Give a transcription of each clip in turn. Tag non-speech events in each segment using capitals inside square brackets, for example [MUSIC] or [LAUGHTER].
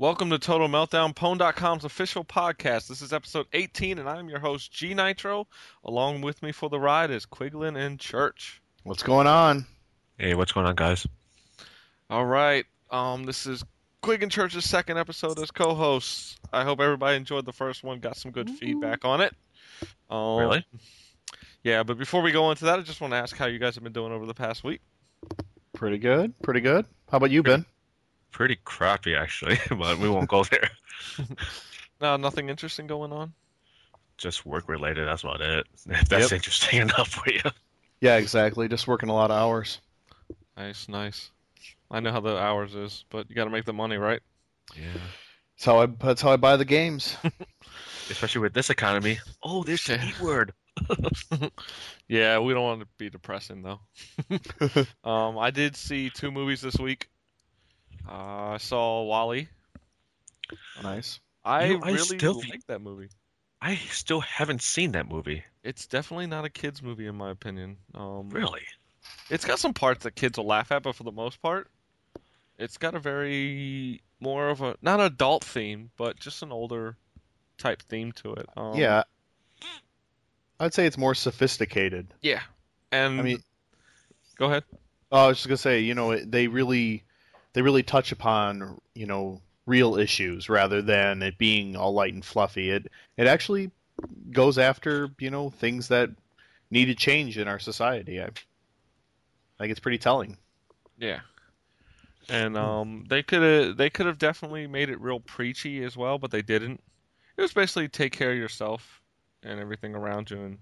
Welcome to Total Meltdown, Pwn.com's official podcast. This is episode 18, and I'm your host, G Nitro. Along with me for the ride is Quiglin and Church. What's going on? Hey, what's going on, guys? All right, um, this is Quig and Church's second episode as co-hosts. I hope everybody enjoyed the first one, got some good feedback on it. Um, Really? Yeah, but before we go into that, I just want to ask how you guys have been doing over the past week. Pretty good. Pretty good. How about you, Ben? Pretty crappy, actually, [LAUGHS] but we won't go there. [LAUGHS] No, nothing interesting going on. Just work related. That's about it. If that's Yep. interesting [LAUGHS] enough for you. Yeah, exactly. Just working a lot of hours. Nice, nice. I know how the hours is, but you got to make the money, right? Yeah. That's how I. That's how I buy the games. Especially with this economy. Oh, there's the Yeah. Word. Yeah, we don't want to be depressing though. um, I did see two movies this week. Uh, I saw WALL-E. nice. I You know, I really still- like that movie. I still haven't seen that movie. It's definitely not a kids movie in my opinion. Um, Really? It's got some parts that kids will laugh at, but for the most part, it's got a very more of a not adult theme, but just an older type theme to it. Um, yeah. I'd say it's more sophisticated. yeah. And I mean, go ahead. oh, I was just gonna say, you know, they really, they really touch upon, you know, real issues rather than it being all light and fluffy. It, it actually goes after, you know, things that need to change in our society. I, think it's pretty telling. Yeah. And um, they could have they could have definitely made it real preachy as well, but they didn't. It was basically take care of yourself and everything around you, and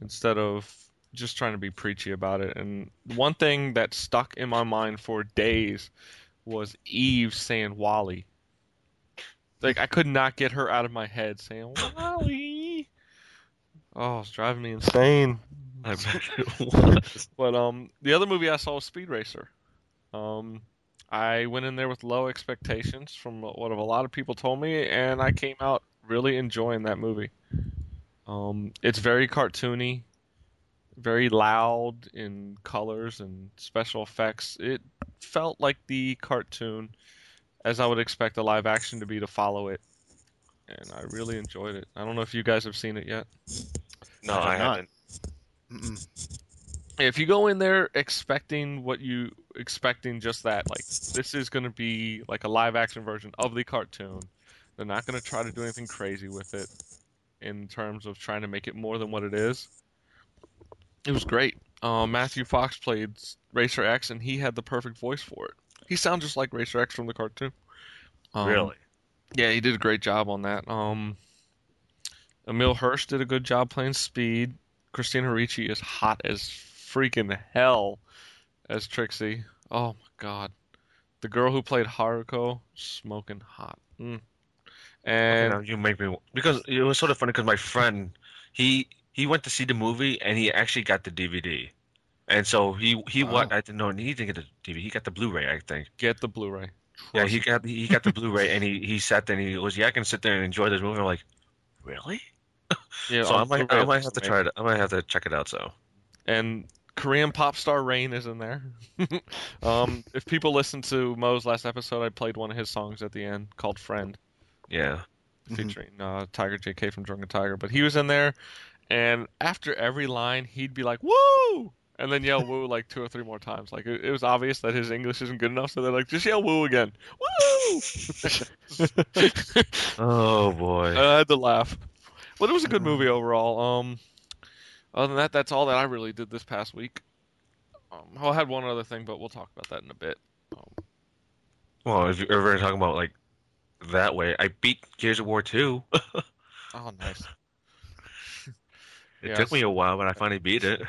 instead of just trying to be preachy about it. And one thing that stuck in my mind for days was Eve saying WALL-E. Like I could not get her out of my head saying WALL-E. Oh, it's driving me insane. I bet it [LAUGHS] was. But um, the other movie I saw was Speed Racer. Um, I went in there with low expectations from what a lot of people told me, and I came out really enjoying that movie. Um, it's very cartoony, very loud in colors and special effects. It felt like the cartoon, as I would expect a live action to be to follow it, and I really enjoyed it. I don't know if you guys have seen it yet. No, I I have not. haven't. Mm-mm. if you go in there expecting what you expecting just that like this is going to be like a live action version of the cartoon they're not going to try to do anything crazy with it in terms of trying to make it more than what it is it was great uh, matthew fox played racer x and he had the perfect voice for it he sounds just like racer x from the cartoon Um, really? yeah, he did a great job on that. Um, Emile Hirsch did a good job playing Speed. Christina Ricci is hot as freaking hell as Trixie. Oh my god, the girl who played Haruko, smoking hot. Mm. Okay, And now you make me because it was sort of funny because my friend he he went to see the movie and he actually got the DVD, and so he he Wow. what I didn't know he didn't get the DVD he got the Blu-ray I think. get the Blu-ray. Yeah, he got he got the Blu-ray and he he sat there and he was yeah I can sit there and enjoy this movie. I'm like, really? Yeah, [LAUGHS] so I might I might have to try it. I might have to check it out. So and Korean pop star Rain is in there. [LAUGHS] um, if people listen to Mo's last episode, I played one of his songs at the end called "Friend." yeah, featuring uh, Tiger JK from Drunken Tiger. But he was in there, and after every line, he'd be like, "Woo!" and then yell "Woo" like two or three more times. Like it, it was obvious that his English isn't good enough, so they're like, "Just yell Woo again, Woo!" [LAUGHS] oh boy. I had to laugh, but it was a good movie overall. Um, other than that, that's all that I really did this past week. Um, I had one other thing, but we'll talk about that in a bit. Um, well, if you're ever talking about like that way, I beat Gears of War 2. [LAUGHS] oh, nice. Took Yes. me a while, but I finally beat it.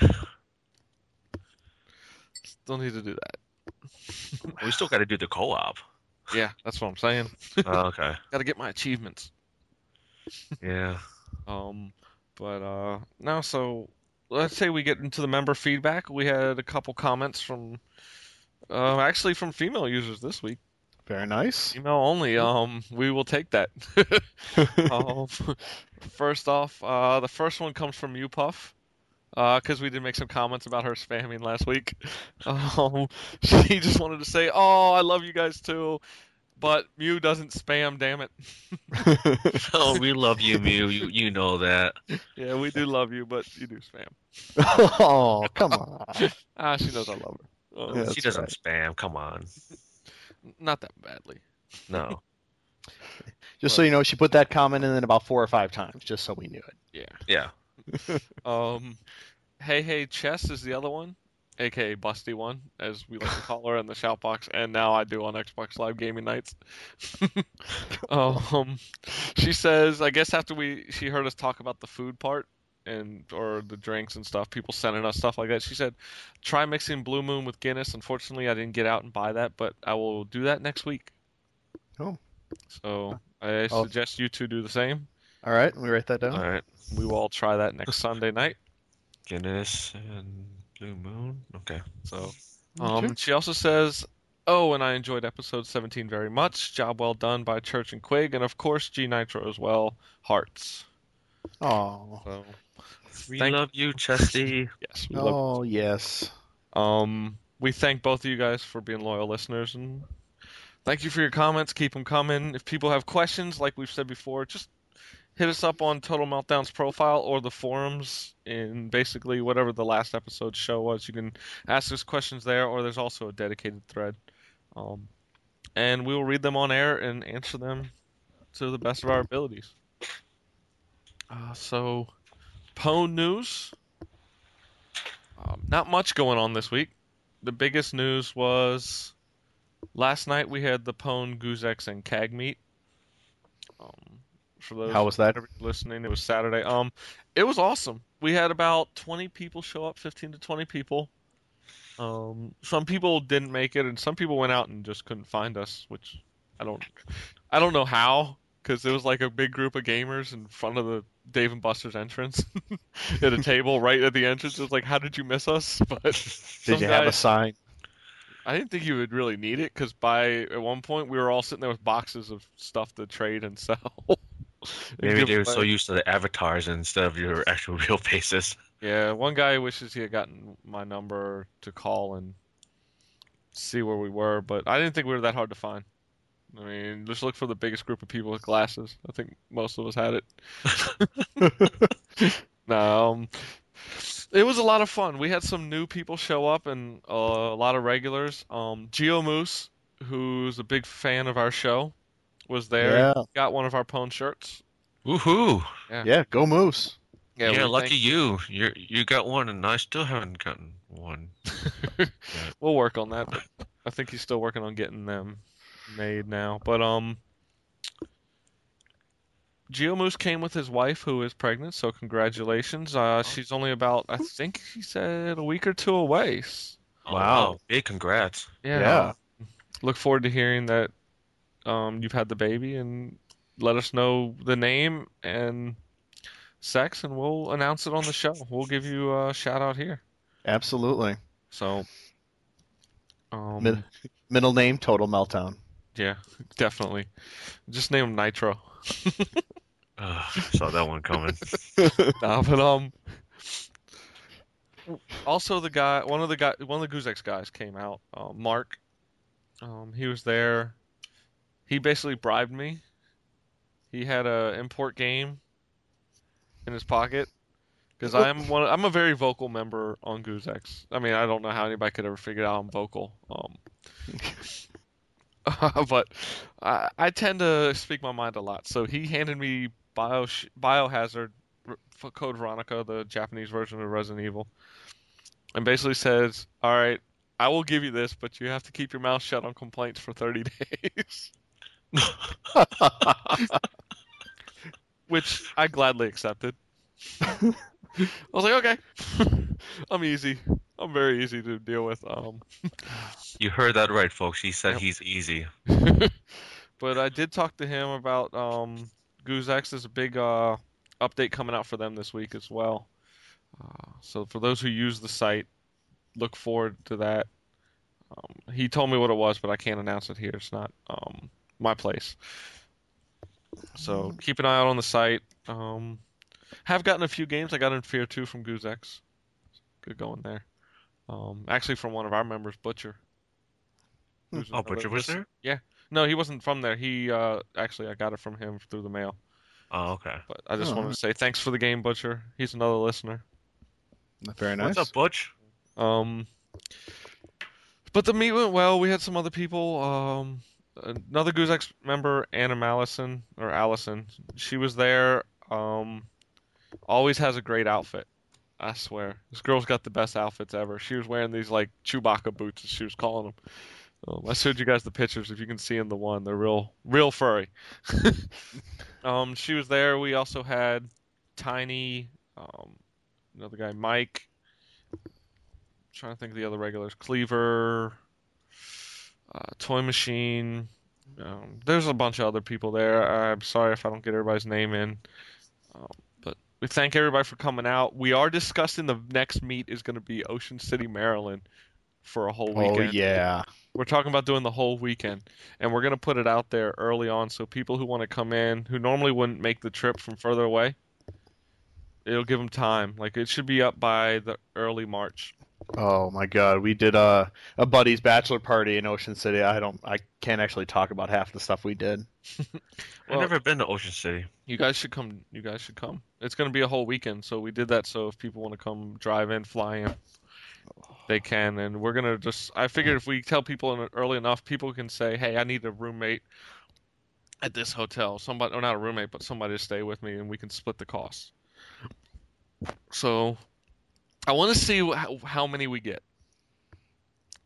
Still need to do that. we still got to do the co-op. Yeah, that's what I'm saying. [LAUGHS] Oh, okay. Got to get my achievements. Yeah. Um, but uh, now So let's say we get into the member feedback. We had a couple comments from, uh, actually from female users this week. Very nice. Email only. Um, we will take that. [LAUGHS] um, first off, uh, the first one comes from you, Puff. because we did make some comments about her spamming last week. [LAUGHS] Um, she just wanted to say, "Oh, I love you guys too." but Mew doesn't spam. Damn it. [LAUGHS] Oh, we love you, Mew. You you know that. Yeah, we do love you, but you do spam. oh, come on. Ah, she knows I love her. Um, Yeah. she doesn't right. spam. Come on. Not that badly. No. [LAUGHS] Just so you know, she put that comment in about four or five times, just so we knew it. Yeah. Yeah. [LAUGHS] Um, Hey Hey Chess is the other one, aka Busty one, as we like to call her in the shout box, and now I do on Xbox Live Gaming Nights. [LAUGHS] um, she says, I guess after we she heard us talk about the food part and or the drinks and stuff, people sending us stuff like that. She said, try mixing Blue Moon with Guinness. Unfortunately, I didn't get out and buy that, but I will do that next week. Oh. So I Oh. suggest you two do the same. All right, we write that down. All right. We will all try that next Sunday night. Guinness and Blue Moon. Okay. So, um, she also says, "Oh, and I enjoyed episode 17 very much. Job well done by Church and Quig, and of course G Nitro as well. Hearts." Oh, So, We Thank- love you, Chesty. yes, we love. oh yes. Um, we thank both of you guys for being loyal listeners, and thank you for your comments. Keep them coming. If people have questions, like we've said before, just hit us up on Total Meltdown's profile or the forums in basically whatever the last episode's show was. You can ask us questions there, or there's also a dedicated thread. Um, and we will read them on air and answer them to the best of our abilities. Uh, so, Pwn news. Um, not much going on this week. The biggest news was last night we had the Pwn, Goozex, and Cag meet. Um, for those How was that? listening, it was Saturday. Um, it was awesome. We had about 20 people show up, 15 to 20 people. Um, some people didn't make it, and some people went out and just couldn't find us, which I don't, I don't know how, because it was like a big group of gamers in front of the Dave and Buster's entrance [LAUGHS] at a table right at the entrance. It was like, how did you miss us? [LAUGHS] But Did you have a sign? I didn't think you would really need it because by at one point we were all sitting there with boxes of stuff to trade and sell. [LAUGHS] Maybe they were so used to the avatars instead of your actual real faces. Yeah, one guy wishes he had gotten my number to call and see where we were, but I didn't think we were that hard to find. I mean, just look for the biggest group of people with glasses. I think most of us had it. [LAUGHS] [LAUGHS] no, um, it was a lot of fun. We had some new people show up and uh, a lot of regulars. Um, Geo Moose, who's a big fan of our show, was there. Yeah. Got one of our Pwn shirts. Woohoo! Yeah, go Moose. Yeah, we lucky thank- you. You you got one, and I still haven't gotten one. [LAUGHS] we'll work on that. I think he's still working on getting them made now. But um, Geomoose came with his wife, who is pregnant. So congratulations. Uh, she's only about, I think he said, a week or two away. S- Oh, Wow. Big congrats. Yeah. Yeah. Look forward to hearing that um you've had the baby and let us know the name and sex, and we'll announce it on the show. We'll give you a shout out here. Absolutely. So. Um, Mid- Middle name Total Meltdown. Yeah, definitely. Just name him Nitro. [LAUGHS] Ugh, saw that one coming. [LAUGHS] Um, also the guy, one of the guy, one of the Goozex guys came out. Uh, Mark, um, he was there. He basically bribed me. He had a import game in his pocket because I'm one. I'm a very vocal member on Goozex. I mean, I don't know how anybody could ever figure out I'm vocal. Um, [LAUGHS] but I, I tend to speak my mind a lot. So he handed me Bio Biohazard Code Veronica, the Japanese version of Resident Evil, and basically says, "All right, I will give you this, but you have to keep your mouth shut on complaints for 30 [LAUGHS] days." [LAUGHS] Which I gladly accepted. I was like, "Okay, [LAUGHS] I'm easy. I'm very easy to deal with." Um, You heard that right, folks. He said Yep. he's easy. [LAUGHS] but I did talk to him about um, Goozex. There's a big uh, update coming out for them this week as well. Uh, so for those who use the site, look forward to that. Um, he told me what it was, but I can't announce it here. It's not um, my place. So keep an eye out on the site. Um, have gotten a few games. I got in Fear 2 from Goozex. Good going there. Um, actually, from one of our members, Butcher. Hmm. Oh, Butcher was listen- there? No, he wasn't from there. He uh, actually I got it from him through the mail. Oh, okay. But I just Oh, wanted to say thanks for the game, Butcher. He's another listener. Very nice. What's up, Butch? Um, but the meet went well. We had some other people. Um, another Goozex member, Anna Mallison or Allison. She was there. Um, always has a great outfit. I swear, this girl's got the best outfits ever. She was wearing these like Chewbacca boots, as she was calling them. Um, I showed you guys the pictures. If you can see in the one, they're real, real furry. [LAUGHS] um, she was there. We also had Tiny, um, another guy, Mike, trying to think of the other regulars. Cleaver, uh, Toy Machine. Um, there's a bunch of other people there. I'm sorry if I don't get everybody's name in. But we thank everybody for coming out. We are discussing the next meet is going to be Ocean City, Maryland for a whole weekend. oh weekend. yeah. We're talking about doing the whole weekend, and we're going to put it out there early on so people who want to come in, who normally wouldn't make the trip from further away, it'll give them time. Like it should be up by the early March. Oh my God, we did a a buddy's bachelor party in Ocean City. I don't, I can't actually talk about half the stuff we did. [LAUGHS] Well- I've never been to Ocean City. You guys should come. You guys should come. It's going to be a whole weekend, so we did that so if people want to come drive in, fly in, they can. And we're gonna just. I figured if we tell people early enough, people can say, "Hey, I need a roommate at this hotel. Somebody, or not a roommate, but somebody to stay with me, and we can split the costs." So, I want to see how, how many we get.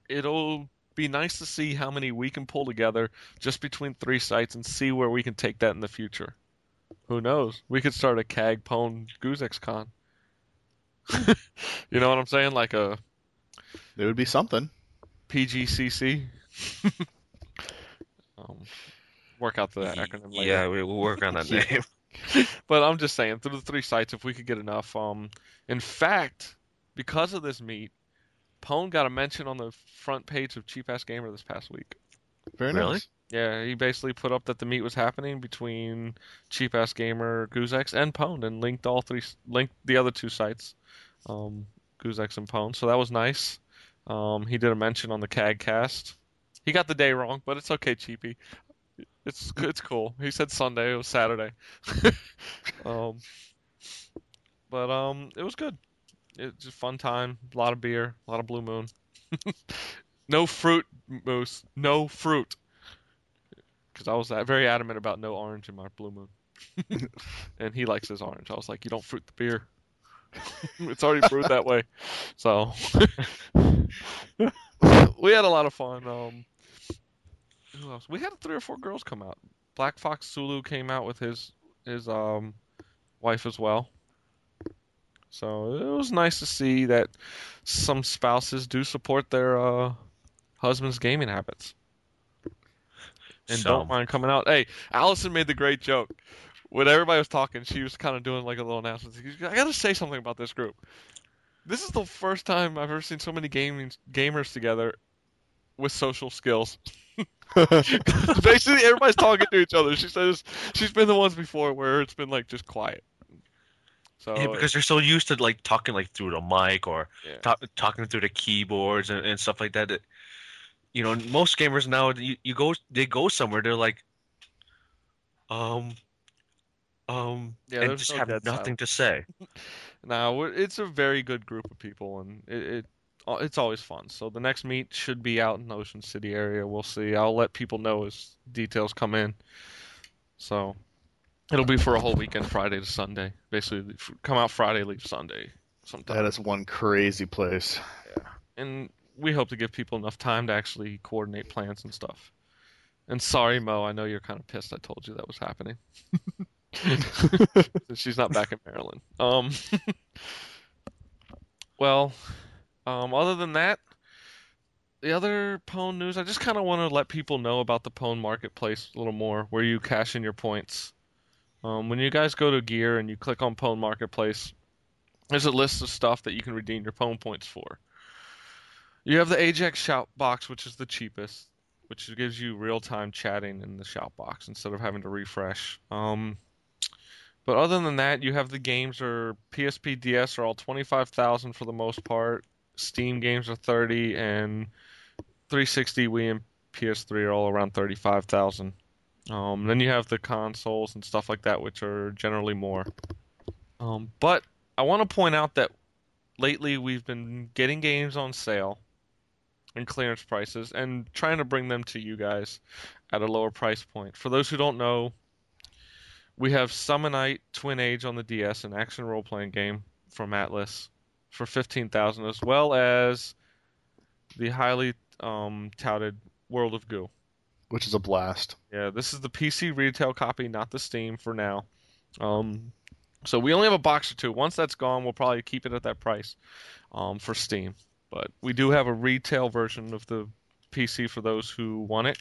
It'll be nice to see how many we can pull together just between three sites and see where we can take that in the future. Who knows? We could start a CAG Pwn Goozex Con. [LAUGHS] you know what I'm saying? Like a It would be something. PGCC. [LAUGHS] um, work out the acronym later. Yeah, we, we'll work on that [LAUGHS] name. But I'm just saying, through the three sites, if we could get enough. Um, in fact, because of this meet, Pwn got a mention on the front page of Cheap Ass Gamer this past week. Very Really? nice. Yeah, he basically put up that the meet was happening between Cheap Ass Gamer, Goozex, and Pwn, and linked all three, linked the other two sites, um, and Pwn. So that was nice. Um, he did a mention on the CAG cast. He got the day wrong, but it's okay, Cheapy. It's it's cool. He said Sunday. It was Saturday. [LAUGHS] um, but um, it was good. It was just a fun time. A lot of beer. A lot of Blue Moon. [LAUGHS] no fruit, Moose. No fruit because I was uh, very adamant about no orange in my blue moon, [LAUGHS] and he likes his orange. I was like, you don't fruit the beer; [LAUGHS] it's already brewed that way. So [LAUGHS] we had a lot of fun. Um, who else? We had three or four girls come out. Black Fox Sulu came out with his his um wife as well. So it was nice to see that some spouses do support their uh, husband's gaming habits and So- don't mind coming out. Hey, Allison made the great joke. When everybody was talking, she was kind of doing like a little announcement. Goes, I got to say something about this group. This is the first time I've ever seen so many gaming gamers together with social skills. [LAUGHS] Basically, everybody's talking to each other. She says she's been the ones before where it's been like just quiet. So Yeah, because they're so used to like talking like through the mic or Yeah. talk, talking through the keyboards and, and stuff like that. that you know, most gamers now you, you go they go somewhere they're like, um, um, Yeah, and there's just no have dead nothing to say. [LAUGHS] Now it's a very good group of people, and it, it uh, it's always fun. So the next meet should be out in the Ocean City area. We'll see. I'll let people know as details come in. So it'll be for a whole weekend, Friday to Sunday. Basically, come out Friday, leave Sunday. Sometime. That is one crazy place. yeah. and we hope to give people enough time to actually coordinate plans and stuff. And sorry, Mo, I know you're kind of pissed. I told you that was happening. [LAUGHS] [LAUGHS] She's not back in Maryland. Um, [LAUGHS] well, um, other than that, the other Pwn news, I just kind of want to let people know about the Pwn marketplace a little more, where you cash in your points. Um, when you guys go to gear and you click on Pwn marketplace, there's a list of stuff that you can redeem your Pwn points for. You have the Ajax shout box, which is the cheapest, which gives you real time chatting in the shout box instead of having to refresh. Um, but other than that, you have the games are PSP, DS are all twenty five thousand for the most part. Steam games are thirty, and 360 Wii and PS3 are all around thirty-five thousand. Um, then you have the consoles and stuff like that, which are generally more. Um, but I want to point out that lately we've been getting games on sale and clearance prices and trying to bring them to you guys at a lower price point. For those who don't know, we have Summon Night Twin Age on the DS, an action role playing game from Atlus for 15,000 as well as the highly um, touted World of Goo. which is a blast. Yeah, this is the PC retail copy, not the Steam for now. Um, so we only have a box or two. Once that's gone, we'll probably keep it at that price um, for Steam. But we do have a retail version of the PC for those who want it.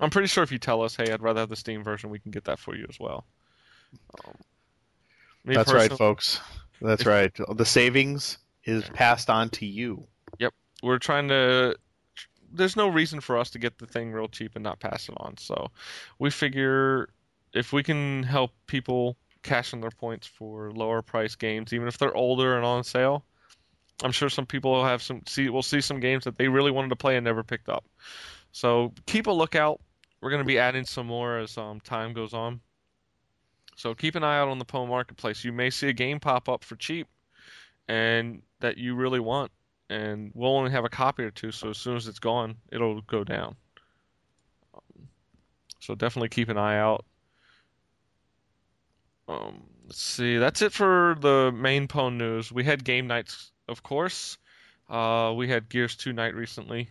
I'm pretty sure if you tell us, hey, I'd rather have the Steam version, we can get that for you as well. Um, That's right, folks. That's right. The savings is passed on to you. Yep. We're trying to there's no reason for us to get the thing real cheap and not pass it on so we figure if we can help people cash in their points for lower price games even if they're older and on sale i'm sure some people will have some see will see some games that they really wanted to play and never picked up so keep a lookout we're going to be adding some more as um, time goes on so keep an eye out on the Pwn marketplace you may see a game pop up for cheap and that you really want and we'll only have a copy or two, so as soon as it's gone, it'll go down. Um, so definitely keep an eye out. Um, let's see. That's it for the main Pwn news. We had game nights, of course. Uh, we had Gears 2 night recently.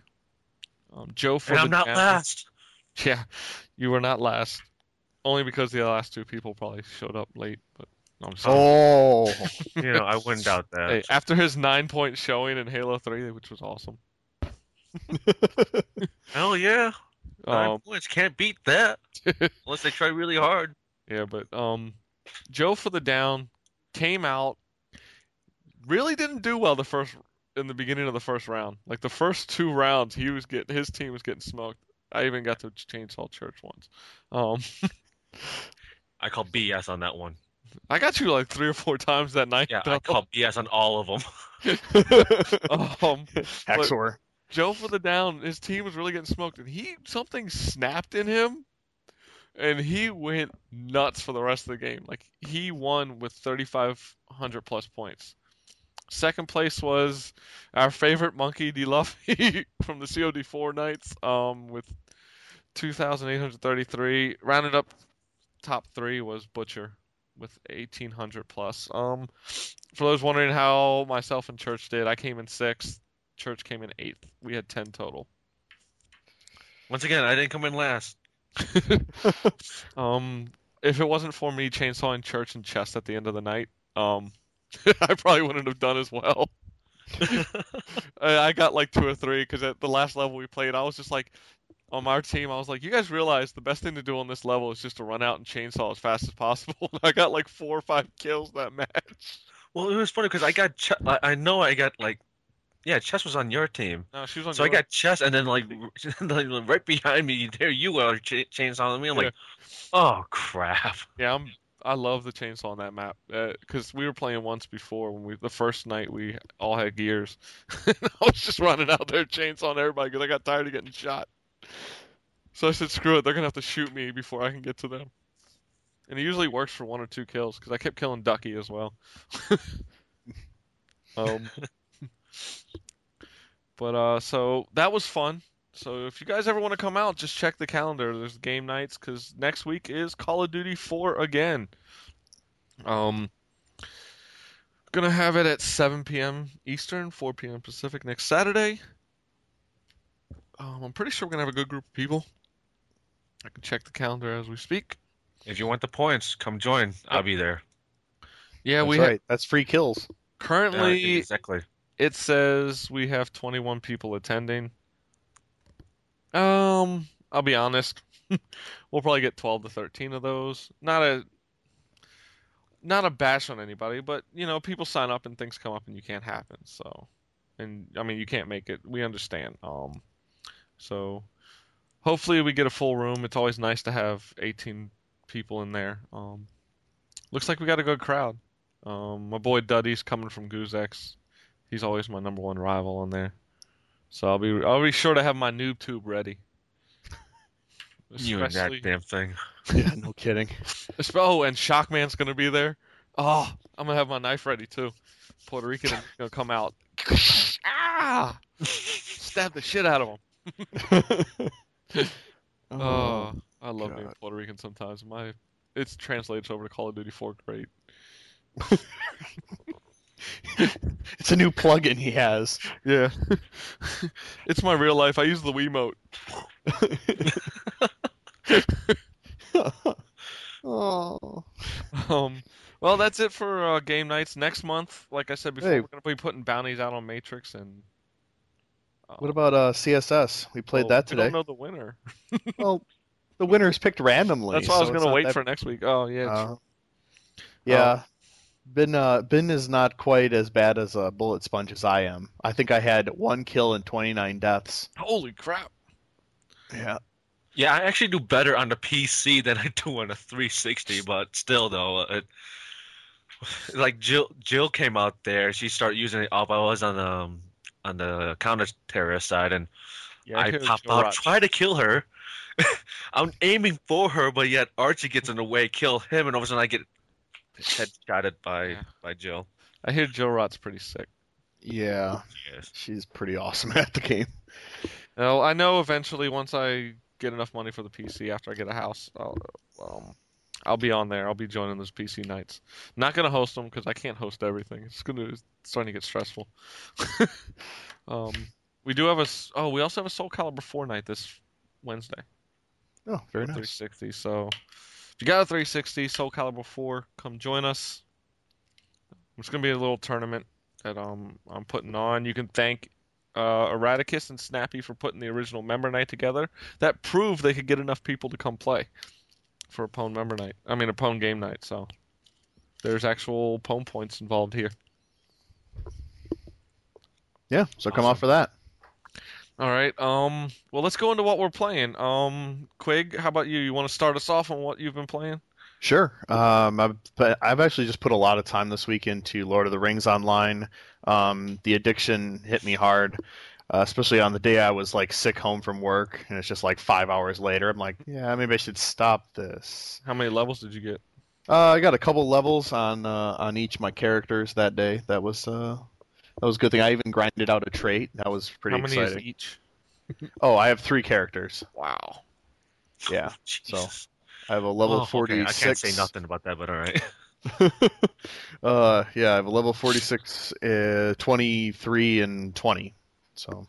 Um, Joe for And the I'm not down- last. [LAUGHS] Yeah, you were not last. Only because the last two people probably showed up late. But no, I'm sorry. Oh, [LAUGHS] You know, I wouldn't doubt that. Hey, after his nine point showing in Halo 3, which was awesome. [LAUGHS] Hell yeah. Nine Um, points can't beat that unless they try really hard. Yeah, but um, Joe for the down came out, really didn't do well the first in the beginning of the first round. Like the first two rounds, he was getting his team was getting smoked. I even got to chainsaw church once. Um, I call BS on that one. [LAUGHS] I got you like three or four times that night. Yeah, I though. call BS on all of them. [LAUGHS] [LAUGHS] um, Haxor. Joe for the down, his team was really getting smoked, and he something snapped in him, and he went nuts for the rest of the game. Like he won with 3,500 plus points. Second place was our favorite monkey D Luffy [LAUGHS] from the COD4 nights, um, with 2,833. Rounded up, top three was Butcher with 1,800 plus. Um, for those wondering how myself and Church did, I came in sixth. Church came in eighth. We had ten total. Once again, I didn't come in last. [LAUGHS] Um, if it wasn't for me chainsawing Church and Chest at the end of the night, um, [LAUGHS] I probably wouldn't have done as well. [LAUGHS] [LAUGHS] I, I got like two or three because at the last level we played, I was just like, on our team, I was like, you guys realize the best thing to do on this level is just to run out and chainsaw as fast as possible. I got like four or five kills that match. Well, it was funny because I got, Ch- I, know I got like, yeah, Chess was on your team, No, she was on. so I got Chess, and then like, right behind me, there you are ch- chainsawing me. I'm like, oh crap. Yeah, I'm. I love the chainsaw on that map because we were playing once before when we the first night we all had gears. [LAUGHS] I was just running out there chainsawing everybody because I got tired of getting shot. So I said, "Screw it, they're gonna have to shoot me before I can get to them." And it usually works for one or two kills because I kept killing Ducky as well. [LAUGHS] um, [LAUGHS] but uh, so that was fun. So if you guys ever want to come out, just check the calendar. There's game nights because next week is Call of Duty 4 again. Um, gonna have it at 7 p.m. Eastern, 4 p.m. Pacific next Saturday. Um, I'm pretty sure we're gonna have a good group of people. I can check the calendar as we speak. If you want the points, come join. I'll be there. Yeah, That's we ha- That's free kills. Uh, currently exactly. it says we have 21 people attending. Um, I'll be honest. [LAUGHS] we'll probably get 12 to 13 of those. Not a not a bash on anybody, but you know, people sign up and things come up and you can't happen. So, and I mean, you can't make it. We understand. Um, so hopefully we get a full room. It's always nice to have 18 people in there. Um, looks like we got a good crowd. Um, my boy Duddy's coming from Goozex. He's always my number one rival in there. So I'll be I'll be sure to have my noob tube ready. [LAUGHS] You and that damn thing. [LAUGHS] Yeah, no kidding. oh, and Shockman's gonna be there. Oh, I'm gonna have my knife ready too. Puerto Rican is gonna come out. [LAUGHS] ah! Stab the shit out of him. Oh, I love being Puerto Rican sometimes. My it's translates over to Call of Duty 4 great. It's a new plugin he has. Yeah. [LAUGHS] it's my real life. I use the Wiimote. [LAUGHS] oh. Um, well, that's it for uh, game nights. Next month, like I said before, Hey. we're gonna be putting bounties out on Matrix and. Uh, What about uh, CSS? We played well, that We today. don't know the winner. [LAUGHS] Well, the winner's picked randomly. That's why I was gonna wait that- for next week. Oh yeah. Uh, true. Yeah. Ben, uh, Ben is not quite as bad as a bullet sponge as I am. I think I had one kill and 29 deaths. Holy crap! Yeah. Yeah, I actually do better on the PC than I do on the 360, but still though, it, like Jill Jill came out there, she started using it up. I was on um on the counter terrorist side, and Yeah, I pop out, Rot- try to kill her. [LAUGHS] I'm aiming for her, but yet Archie gets in the way, kill him, and all of a sudden I get headshotted by Yeah. by Jill. I hear Jill Rot's pretty sick. Yeah. Yes. She's pretty awesome [LAUGHS] at the game. Well, I know eventually once I get enough money for the PC after I get a house, I'll um, I'll be on there. I'll be joining those PC nights. Not gonna host them because I can't host everything. It's gonna it's starting to get stressful. [LAUGHS] um, we do have a oh we also have a Soul Calibur 4 night this Wednesday. Oh, very for nice. 360. So you got a 360 Soul Calibur 4, come join us. It's gonna be a little tournament that um I'm putting on. You can thank uh, Erraticus and Snappy for putting the original member night together. That proved they could get enough people to come play for a Pwn member night. I mean a Pwn game night. So there's actual Pwn points involved here. Yeah, so come Awesome. out for that. All right. Um. Well, let's go into what we're playing. Um. Quig, how about you? You want to start us off on what you've been playing? Sure. Um, I've, I've actually just put a lot of time this week into Lord of the Rings Online. Um, the addiction hit me hard, uh, especially on the day I was like sick home from work, and it's just like five hours later. I'm like, yeah, maybe I should stop this. How many levels did you get? Uh, I got a couple levels on uh, on each of my characters that day. That was uh, that was a good thing. I even grinded out a trait. That was pretty how many exciting. is each? [LAUGHS] Oh, I have three characters. Wow. Yeah. [LAUGHS] Jesus. I have a level Oh, okay, I can't say nothing about that, but all right. [LAUGHS] uh, yeah, I have a level 46, uh, 23, and 20. So,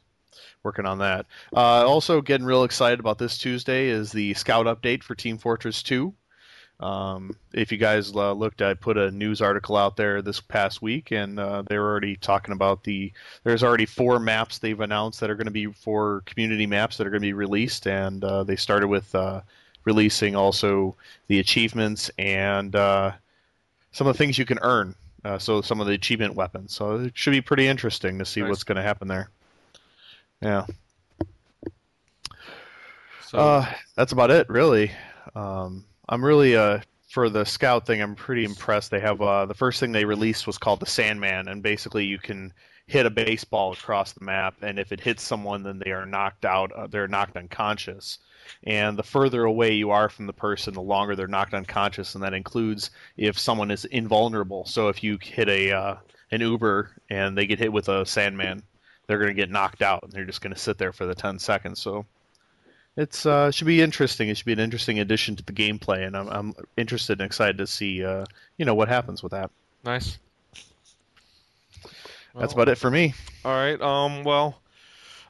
working on that. Uh, also, getting real excited about this Tuesday is the Scout update for Team Fortress 2. Um, if you guys uh, looked, I put a news article out there this past week, and uh, they're already talking about the. There's already four maps they've announced that are going to be for community maps that are going to be released, and uh, they started with uh, releasing also the achievements and uh, some of the things you can earn. Uh, so some of the achievement weapons. So it should be pretty interesting to see Nice. what's going to happen there. Yeah. So Uh, that's about it, really. Um, I'm really uh, for the scout thing. I'm pretty impressed. They have uh, the first thing they released was called the Sandman, and basically you can hit a baseball across the map, and if it hits someone, then they are knocked out. Uh, they're knocked unconscious. And the further away you are from the person, the longer they're knocked unconscious, and that includes if someone is invulnerable. So if you hit a uh, an Uber and they get hit with a Sandman, they're going to get knocked out, and they're just going to sit there for the 10 seconds. So it's uh, should be interesting. It should be an interesting addition to the gameplay, and I'm, I'm interested and excited to see uh, you know what happens with that. nice. That's Well, about it for me. All right. Um. Well,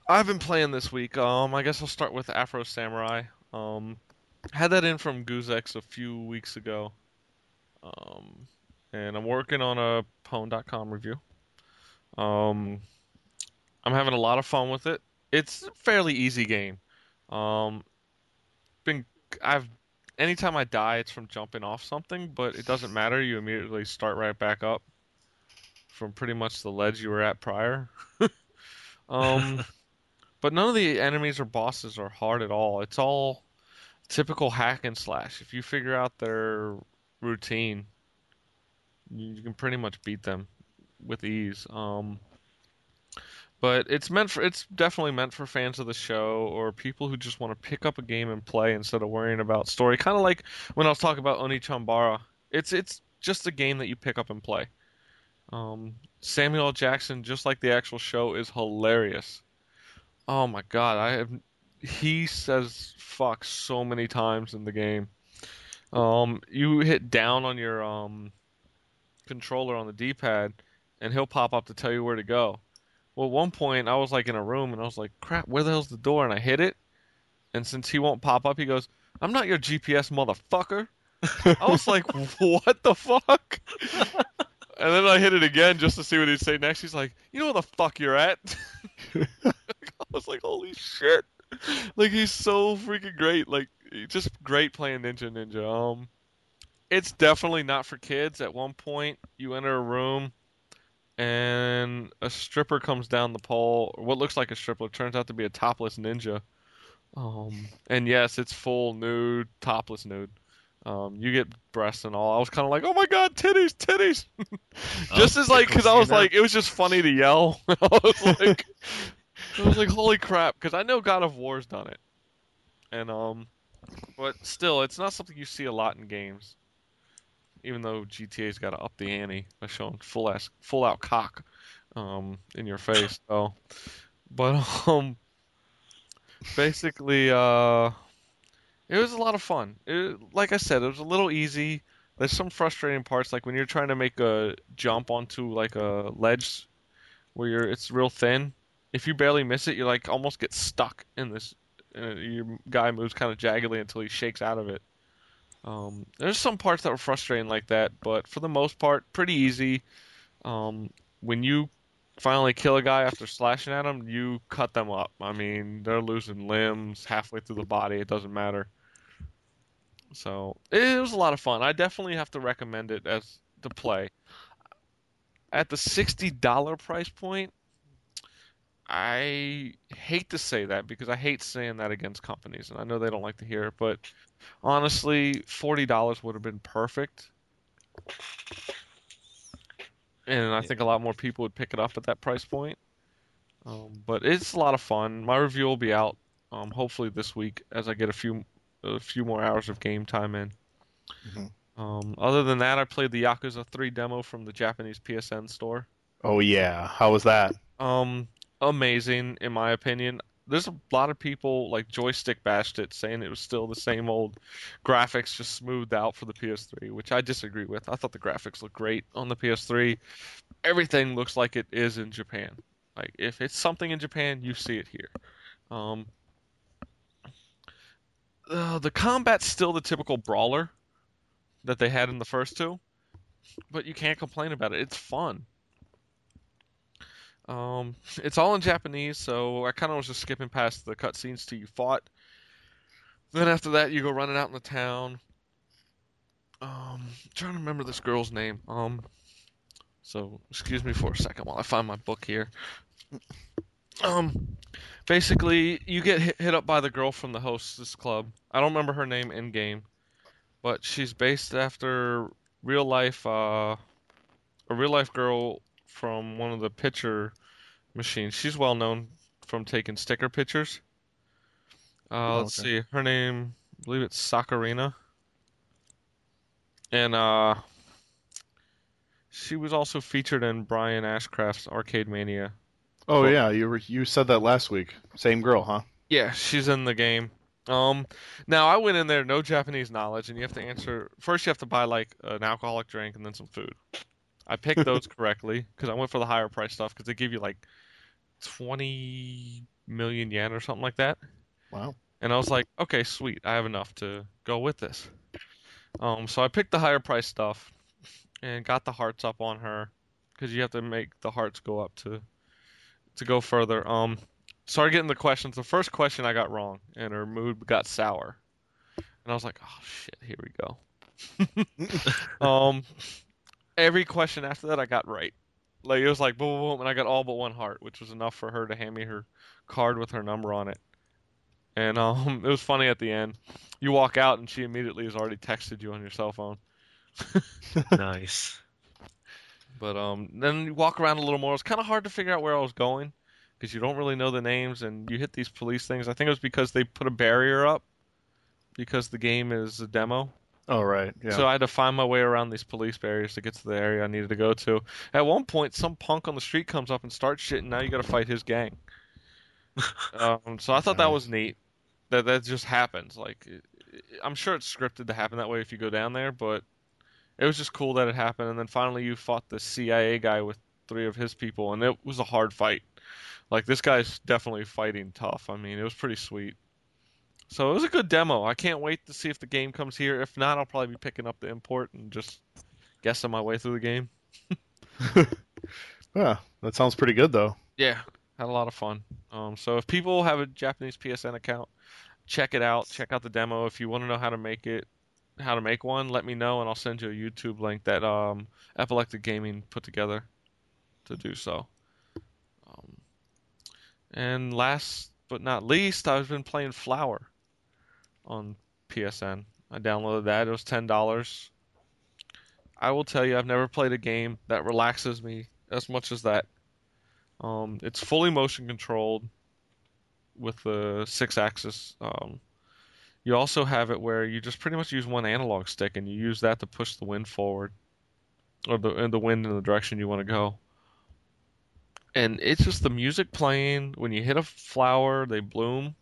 I've been playing this week. Um. I guess I'll start with Afro Samurai. Um. Had that in from Goozex a few weeks ago. Um. And I'm working on a Pwn.com review. Um. I'm having a lot of fun with it. It's a fairly easy game. Um. Been I've anytime I die, it's from jumping off something, but it doesn't matter. You immediately start right back up from pretty much the ledge you were at prior. [LAUGHS] um, but none of the enemies or bosses are hard at all. It's all typical hack and slash. If you figure out their routine, you can pretty much beat them with ease. Um, but it's meant for it's definitely meant for fans of the show or people who just want to pick up a game and play instead of worrying about story. Kind of like when I was talking about Onechanbara. It's it's just a game that you pick up and play. Um, Samuel Jackson, just like the actual show, is hilarious. Oh my god, I have he says fuck so many times in the game. Um, you hit down on your um controller on the D-pad, and he'll pop up to tell you where to go. Well, at one point I was like in a room and I was like, "Crap, where the hell's the door?" And I hit it, and since he won't pop up, he goes, "I'm not your GPS, motherfucker." I was like, [LAUGHS] "What the fuck?" and then I hit it again just to see what he'd say next. He's like, "You know where the fuck you're at?" [LAUGHS] I was like, "Holy shit!" Like he's so freaking great. Like just great playing Ninja Ninja. Um, it's definitely not for kids. At one point, you enter a room and a stripper comes down the pole. What looks like a stripper turns out to be a topless ninja. Um, and yes, it's full nude, topless nude. Um, you get breasts and all. I was kind of like, oh my god, titties, titties. [LAUGHS] just as like, because I was like, it was just funny to yell. [LAUGHS] I was [LAUGHS] like, I was like, holy crap, because I know God of War's done it, and um, but still, it's not something you see a lot in games even though GTA's got to up the ante by showing full ass, full out cock, um, in your face. So, but [LAUGHS] um, basically, uh, it was a lot of fun. It, like I said, it was a little easy. There's some frustrating parts, like when you're trying to make a jump onto like a ledge where you're it's real thin. If you barely miss it, you like almost get stuck in this. Uh, your guy moves kind of jaggedly until he shakes out of it. Um, there's some parts that were frustrating like that, but for the most part, pretty easy. Um, when you finally kill a guy after slashing at him, you cut them up. I mean, they're losing limbs halfway through the body. It doesn't matter. So it was a lot of fun. I definitely have to recommend it as to play. At the sixty dollar price point, I hate to say that because I hate saying that against companies, and I know they don't like to hear it, but honestly, forty dollars would have been perfect. And I think a lot more people would pick it up at that price point. Um, but it's a lot of fun. My review will be out um, hopefully this week as I get a few a few more hours of game time in. Mm-hmm. Um, other than that, I played the Yakuza 3 demo from the Japanese PSN store. Oh yeah, how was that? Um, amazing in my opinion. There's a lot of people like Joystiq bashed it, saying it was still the same old graphics, just smoothed out for the PS3, which I disagree with. I thought the graphics looked great on the PS3. Everything looks like it is in Japan. Like if it's something in Japan, you see it here. Um, uh, the combat's still the typical brawler that they had in the first two, but you can't complain about it. It's fun. Um, [LAUGHS] it's all in Japanese, so I kind of was just skipping past the cutscenes till you fought. Then after that, you go running out in the town. Um, trying to remember this girl's name. Um, so excuse me for a second while I find my book here. Um, basically, you get hit, hit up by the girl from the hostess club. I don't remember her name in game, but she's based after real life, uh, a real life girl from one of the picture machines. She's well known from taking sticker pictures. Uh, oh, let's okay. see, her name, I believe it's Sakurina, and uh, she was also featured in Brian Ashcraft's Arcade Mania. Oh yeah, you were you said that last week. Same girl, huh? Yeah, she's in the game. Um, now I went in there no Japanese knowledge, and you have to answer first. You have to buy like an alcoholic drink and then some food. I picked those [LAUGHS] correctly because I went for the higher price stuff because they give you like twenty million yen or something like that. Wow. And I was like, okay, sweet, I have enough to go with this. Um, so I picked the higher price stuff and got the hearts up on her because you have to make the hearts go up to to go further. Um, started getting the questions. The first question I got wrong, and her mood got sour. And I was like, oh shit, here we go. [LAUGHS] [LAUGHS] um, every question after that I got right. Like it was like boom, boom, boom, and I got all but one heart, which was enough for her to hand me her card with her number on it. And um, [LAUGHS] it was funny at the end. You walk out, and she immediately has already texted you on your cell phone. [LAUGHS] nice. But um, then you walk around a little more. It's kind of hard to figure out where I was going, because you don't really know the names and you hit these police things. I think it was because they put a barrier up because the game is a demo. Oh right, yeah. So I had to find my way around these police barriers to get to the area I needed to go to. At one point, some punk on the street comes up and starts shit, and now you got to fight his gang. [LAUGHS] um, so I thought that was neat. That that just happens. Like, it, it- I'm sure it's scripted to happen that way if you go down there, but it was just cool that it happened. And then finally, you fought the CIA guy with three of his people, and it was a hard fight. Like this guy's definitely fighting tough. I mean, it was pretty sweet. So it was a good demo. I can't wait to see if the game comes here. If not, I'll probably be picking up the import and just guessing my way through the game. [LAUGHS] yeah, that sounds pretty good though. Yeah, had a lot of fun. Um, so if people have a Japanese PSN account, check it out. Check out the demo. If you want to know how to make it, how to make one, let me know, and I'll send you a YouTube link that um, Epileptic Gaming put together to do so. Um, and last but not least, I've been playing Flower on PSN. I downloaded that. It was ten dollars. I will tell you, I've never played a game that relaxes me as much as that. Um, it's fully motion controlled with the Sixaxis. Um, you also have it where you just pretty much use one analog stick and you use that to push the wind forward or the the wind in the direction you want to go. And it's just the music playing when you hit a flower, they bloom.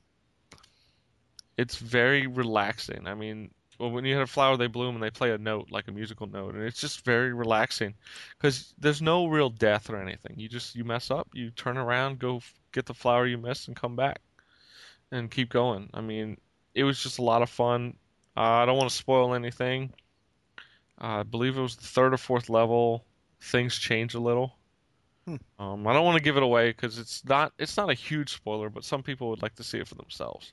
It's very relaxing. I mean, well, when you hit a flower, they bloom and they play a note like a musical note, and it's just very relaxing because there's no real death or anything. You just you mess up, you turn around, go f- get the flower you missed, and come back and keep going. I mean, it was just a lot of fun. Uh, I don't want to spoil anything. Uh, I believe it was the third or fourth level. Things change a little. Hmm. Um, I don't want to give it away because it's not it's not a huge spoiler, but some people would like to see it for themselves.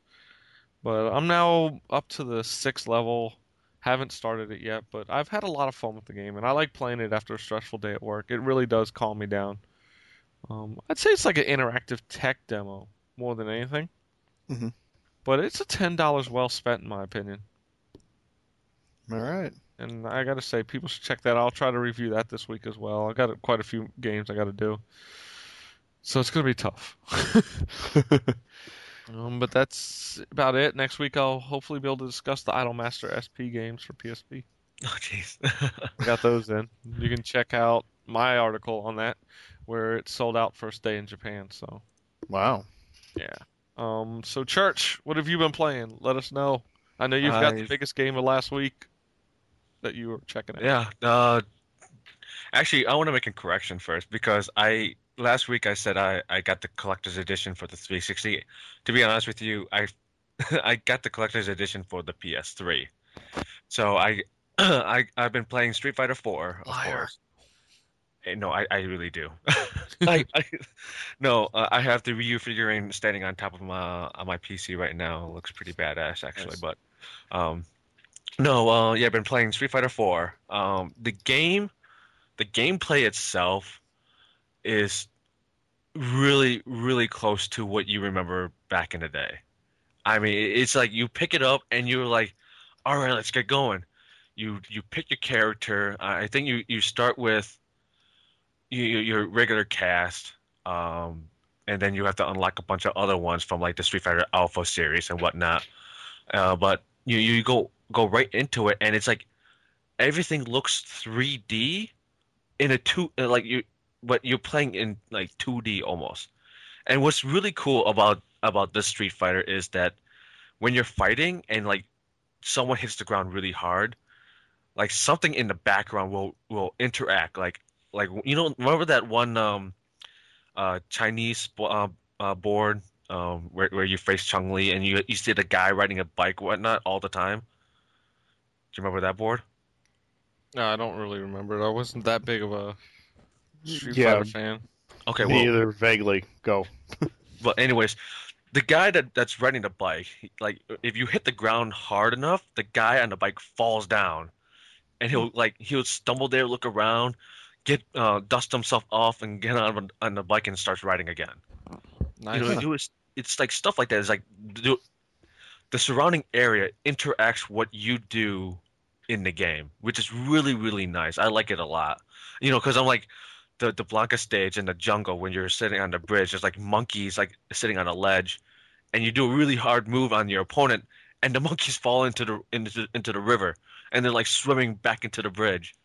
But I'm now up to the sixth level. Haven't started it yet, but I've had a lot of fun with the game, and I like playing it after a stressful day at work. It really does calm me down. Um, I'd say it's like an interactive tech demo more than anything. Mhm. But it's a ten dollars well spent, in my opinion. All right. And I gotta say, people should check that. I'll try to review that this week as well. I got quite a few games I got to do, so it's gonna be tough. [LAUGHS] [LAUGHS] um, but that's about it. Next week, I'll hopefully be able to discuss the Idolmaster SP games for PSP. Oh jeez. I got those in. You can check out my article on that, where it sold out first day in Japan. So wow. yeah. Um. So Church, what have you been playing? Let us know. I know you've got the I've- biggest game of last week that you were checking out. Yeah. Uh, actually, I want to make a correction first because I last week I said I, I got the collector's edition for the 360. To be honest with you, I [LAUGHS] I got the collector's edition for the PS3. So I [CLEARS THROAT] I I've been playing Street Fighter 4, of Liar. course. Eh, No, I, I really do. I, [LAUGHS] I no, uh, I have the Ryu figurine standing on top of my on my PC right now. It looks pretty badass actually, Nice. but um no, uh yeah, I've been playing Street Fighter 4. Um the game the gameplay itself is really really close to what you remember back in the day. I mean, it's like you pick it up and you're like, "All right, let's get going." You you pick your character. I think you you start with you, you- your regular cast, um, and then you have to unlock a bunch of other ones from like the Street Fighter Alpha series and whatnot. Uh, but you you go go right into it, and it's like everything looks 3D in a two like you, but you're playing in like 2D almost. And what's really cool about about this Street Fighter is that when you're fighting and like someone hits the ground really hard, like something in the background will will interact like like you know remember that one um uh Chinese uh, uh, board um where where you face Chun Li and you you see the guy riding a bike whatnot all the time. Do you remember that board? No, I don't really remember. it. I wasn't that big of a Street Yeah. Fighter fan. Okay, well, either. Vaguely. Go. [LAUGHS] But anyways, the guy that that's riding the bike, he- like if you hit the ground hard enough, the guy on the bike falls down, and he'll like he'll stumble there, look around, get uh, dust himself off, and get on on the bike and starts riding again. Nice. You know, it was it's like stuff like that. It's like the, the surrounding area interacts what you do in the game, which is really really nice. I like it a lot. You know, because I'm like the the Blanka stage in the jungle when you're sitting on the bridge. There's like monkeys like sitting on a ledge, and you do a really hard move on your opponent, and the [LAUGHS] monkeys fall into the into into the river, and they're like swimming back into the bridge.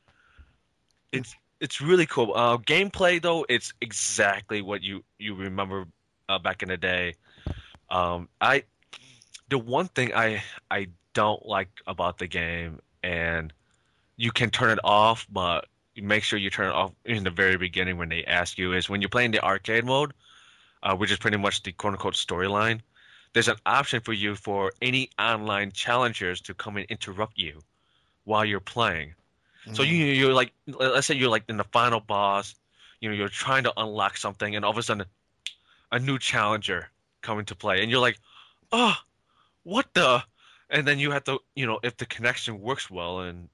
It's it's really cool. Uh, gameplay though, it's exactly what you you remember uh, back in the day. Um, I the one thing I I don't like about the game, and you can turn it off, but make sure you turn it off in the very beginning when they ask you is when you're playing the arcade mode, uh, which is pretty much the quote unquote storyline. There's an option for you for any online challengers to come and interrupt you while you're playing. So you you're like let's say you're like in the final boss, you know, you're trying to unlock something and all of a sudden a new challenger coming to play and you're like, "Oh, what the?" And then you have to, you know, if the connection works well and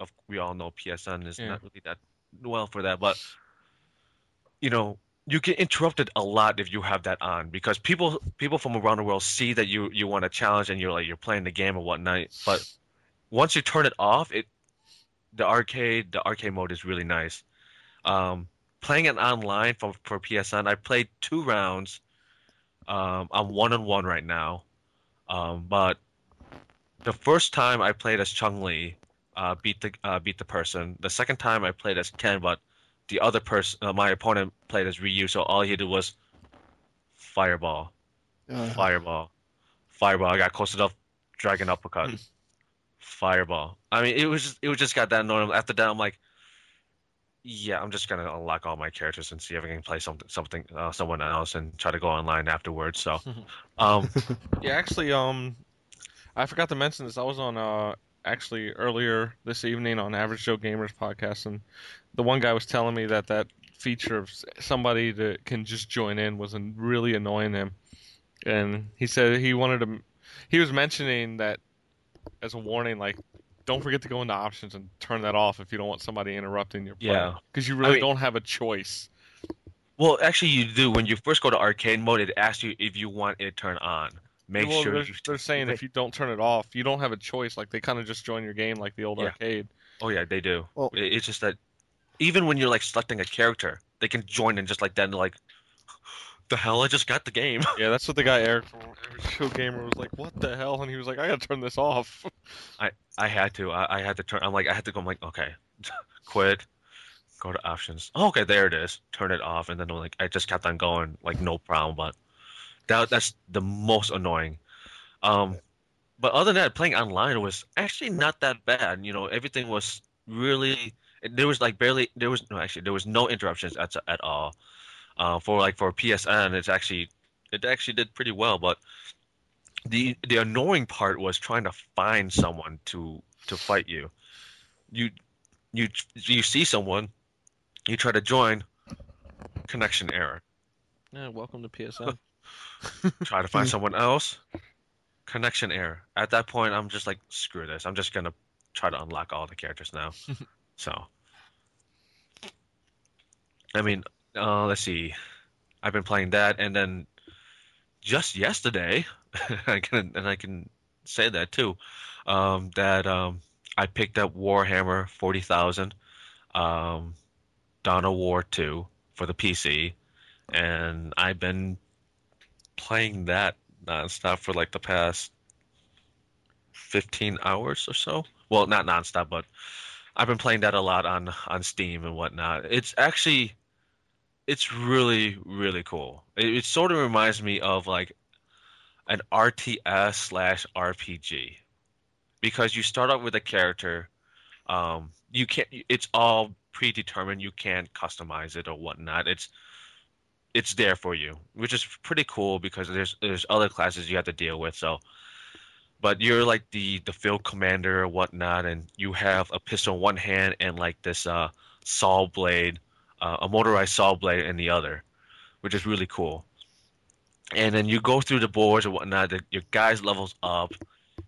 of, we all know PSN is Yeah. not really that well for that, but you know, you get interrupted a lot if you have that on because people people from around the world see that you you want a challenge and you're like you're playing the game or whatnot, but once you turn it off, it the arcade the arcade mode is really nice. Um, playing it online for for PSN, I played two rounds. Um, I'm one on one right now, um, but the first time I played as Chung Li, uh, beat the uh, beat the person. The second time I played as Ken, but the other person, uh, my opponent played as Ryu, so all he did was fireball, Uh, fireball, fireball. I got close enough, dragon uppercut, fireball. I mean, it was just, it was just got that annoying. After that, I'm like, yeah, I'm just gonna unlock all my characters and see if I can play something, something, uh, someone else, and try to go online afterwards. So, [LAUGHS] um, [LAUGHS] Yeah, actually, um, I forgot to mention this. I was on uh actually earlier this evening on Average Joe Gamers podcast, and the one guy was telling me that that feature of somebody that can just join in was really annoying him, and he said he wanted to. He was mentioning that as a warning, like. Don't forget to go into options and turn that off if you don't want somebody interrupting your play. Yeah. because you really mean- don't have a choice. well, actually, you do. When you first go to arcade mode, it asks you if you want it turned on. Make well, sure they're, you. they're saying if you don't turn it off, you don't have a choice. Like they kind of just join your game like the old Yeah. arcade. Oh yeah, they do. Well- it's just that even when you're like selecting a character, they can join and just like then like, the hell! I just got the game. [LAUGHS] Yeah, that's what the guy Eric [LAUGHS] from Show Gamer was like. What the hell? And he was like, I gotta turn this off. [LAUGHS] I had to. I, I had to turn. I'm like, I had to go. I'm like, okay, quit. Go to options. Oh, okay, there it is. Turn it off, and then I'm like, I just kept on going, like no problem. But that that's the most annoying. Um, but other than that, playing online was actually not that bad. You know, everything was really. There was like barely. There was no actually. There was no interruptions at at all. Uh, for like for PSN, it's actually it actually did pretty well. But the the annoying part was trying to find someone to to fight you. You you you see someone, you try to join, connection error. Yeah, welcome to PSN. Try to find someone else, connection error. At that point, I'm just like, screw this. I'm just gonna try to unlock all the characters now. [LAUGHS] so, I mean, uh, let's see. I've been playing that, and then just yesterday, [LAUGHS] I can and I can say that too. Um, that um, I picked up Warhammer forty thousand, um, Dawn of War two for the PC, and I've been playing that nonstop for like the past fifteen hours or so. Well, not nonstop, but I've been playing that a lot on on Steam and whatnot. It's actually it's really really cool. It, it sort of reminds me of like an RTS slash RPG because you start out with a character. Um, you can't. It's all predetermined. You can't customize it or whatnot. It's it's there for you, which is pretty cool because there's there's other classes you have to deal with. So, but you're like the the field commander or whatnot, and you have a pistol in one hand and like this uh saw blade, uh, a motorized saw blade in the other, which is really cool. And then you go through the boards or whatnot. The, your guys levels up,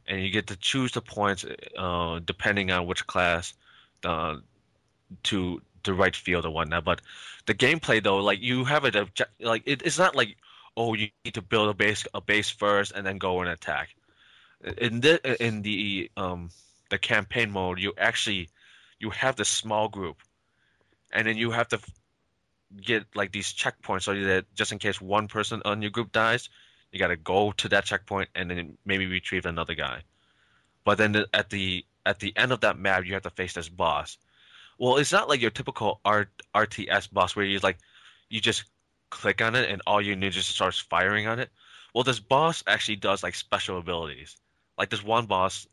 and you get to choose the points uh, depending on which class uh, to the right field or whatnot. But the gameplay though, like you have it like it, it's not like oh you need to build a base a base first and then go and attack. In the in the um the campaign mode, you actually you have this small group, and then you have to get like these checkpoints so that just in case one person on your group dies, you got to go to that checkpoint and then maybe retrieve another guy. But then the, at the at the end of that map, you have to face this boss. Well, it's not like your typical R, RTS boss where you like you just click on it and all your ninjas starts firing on it. Well, this boss actually does like special abilities. Like this one boss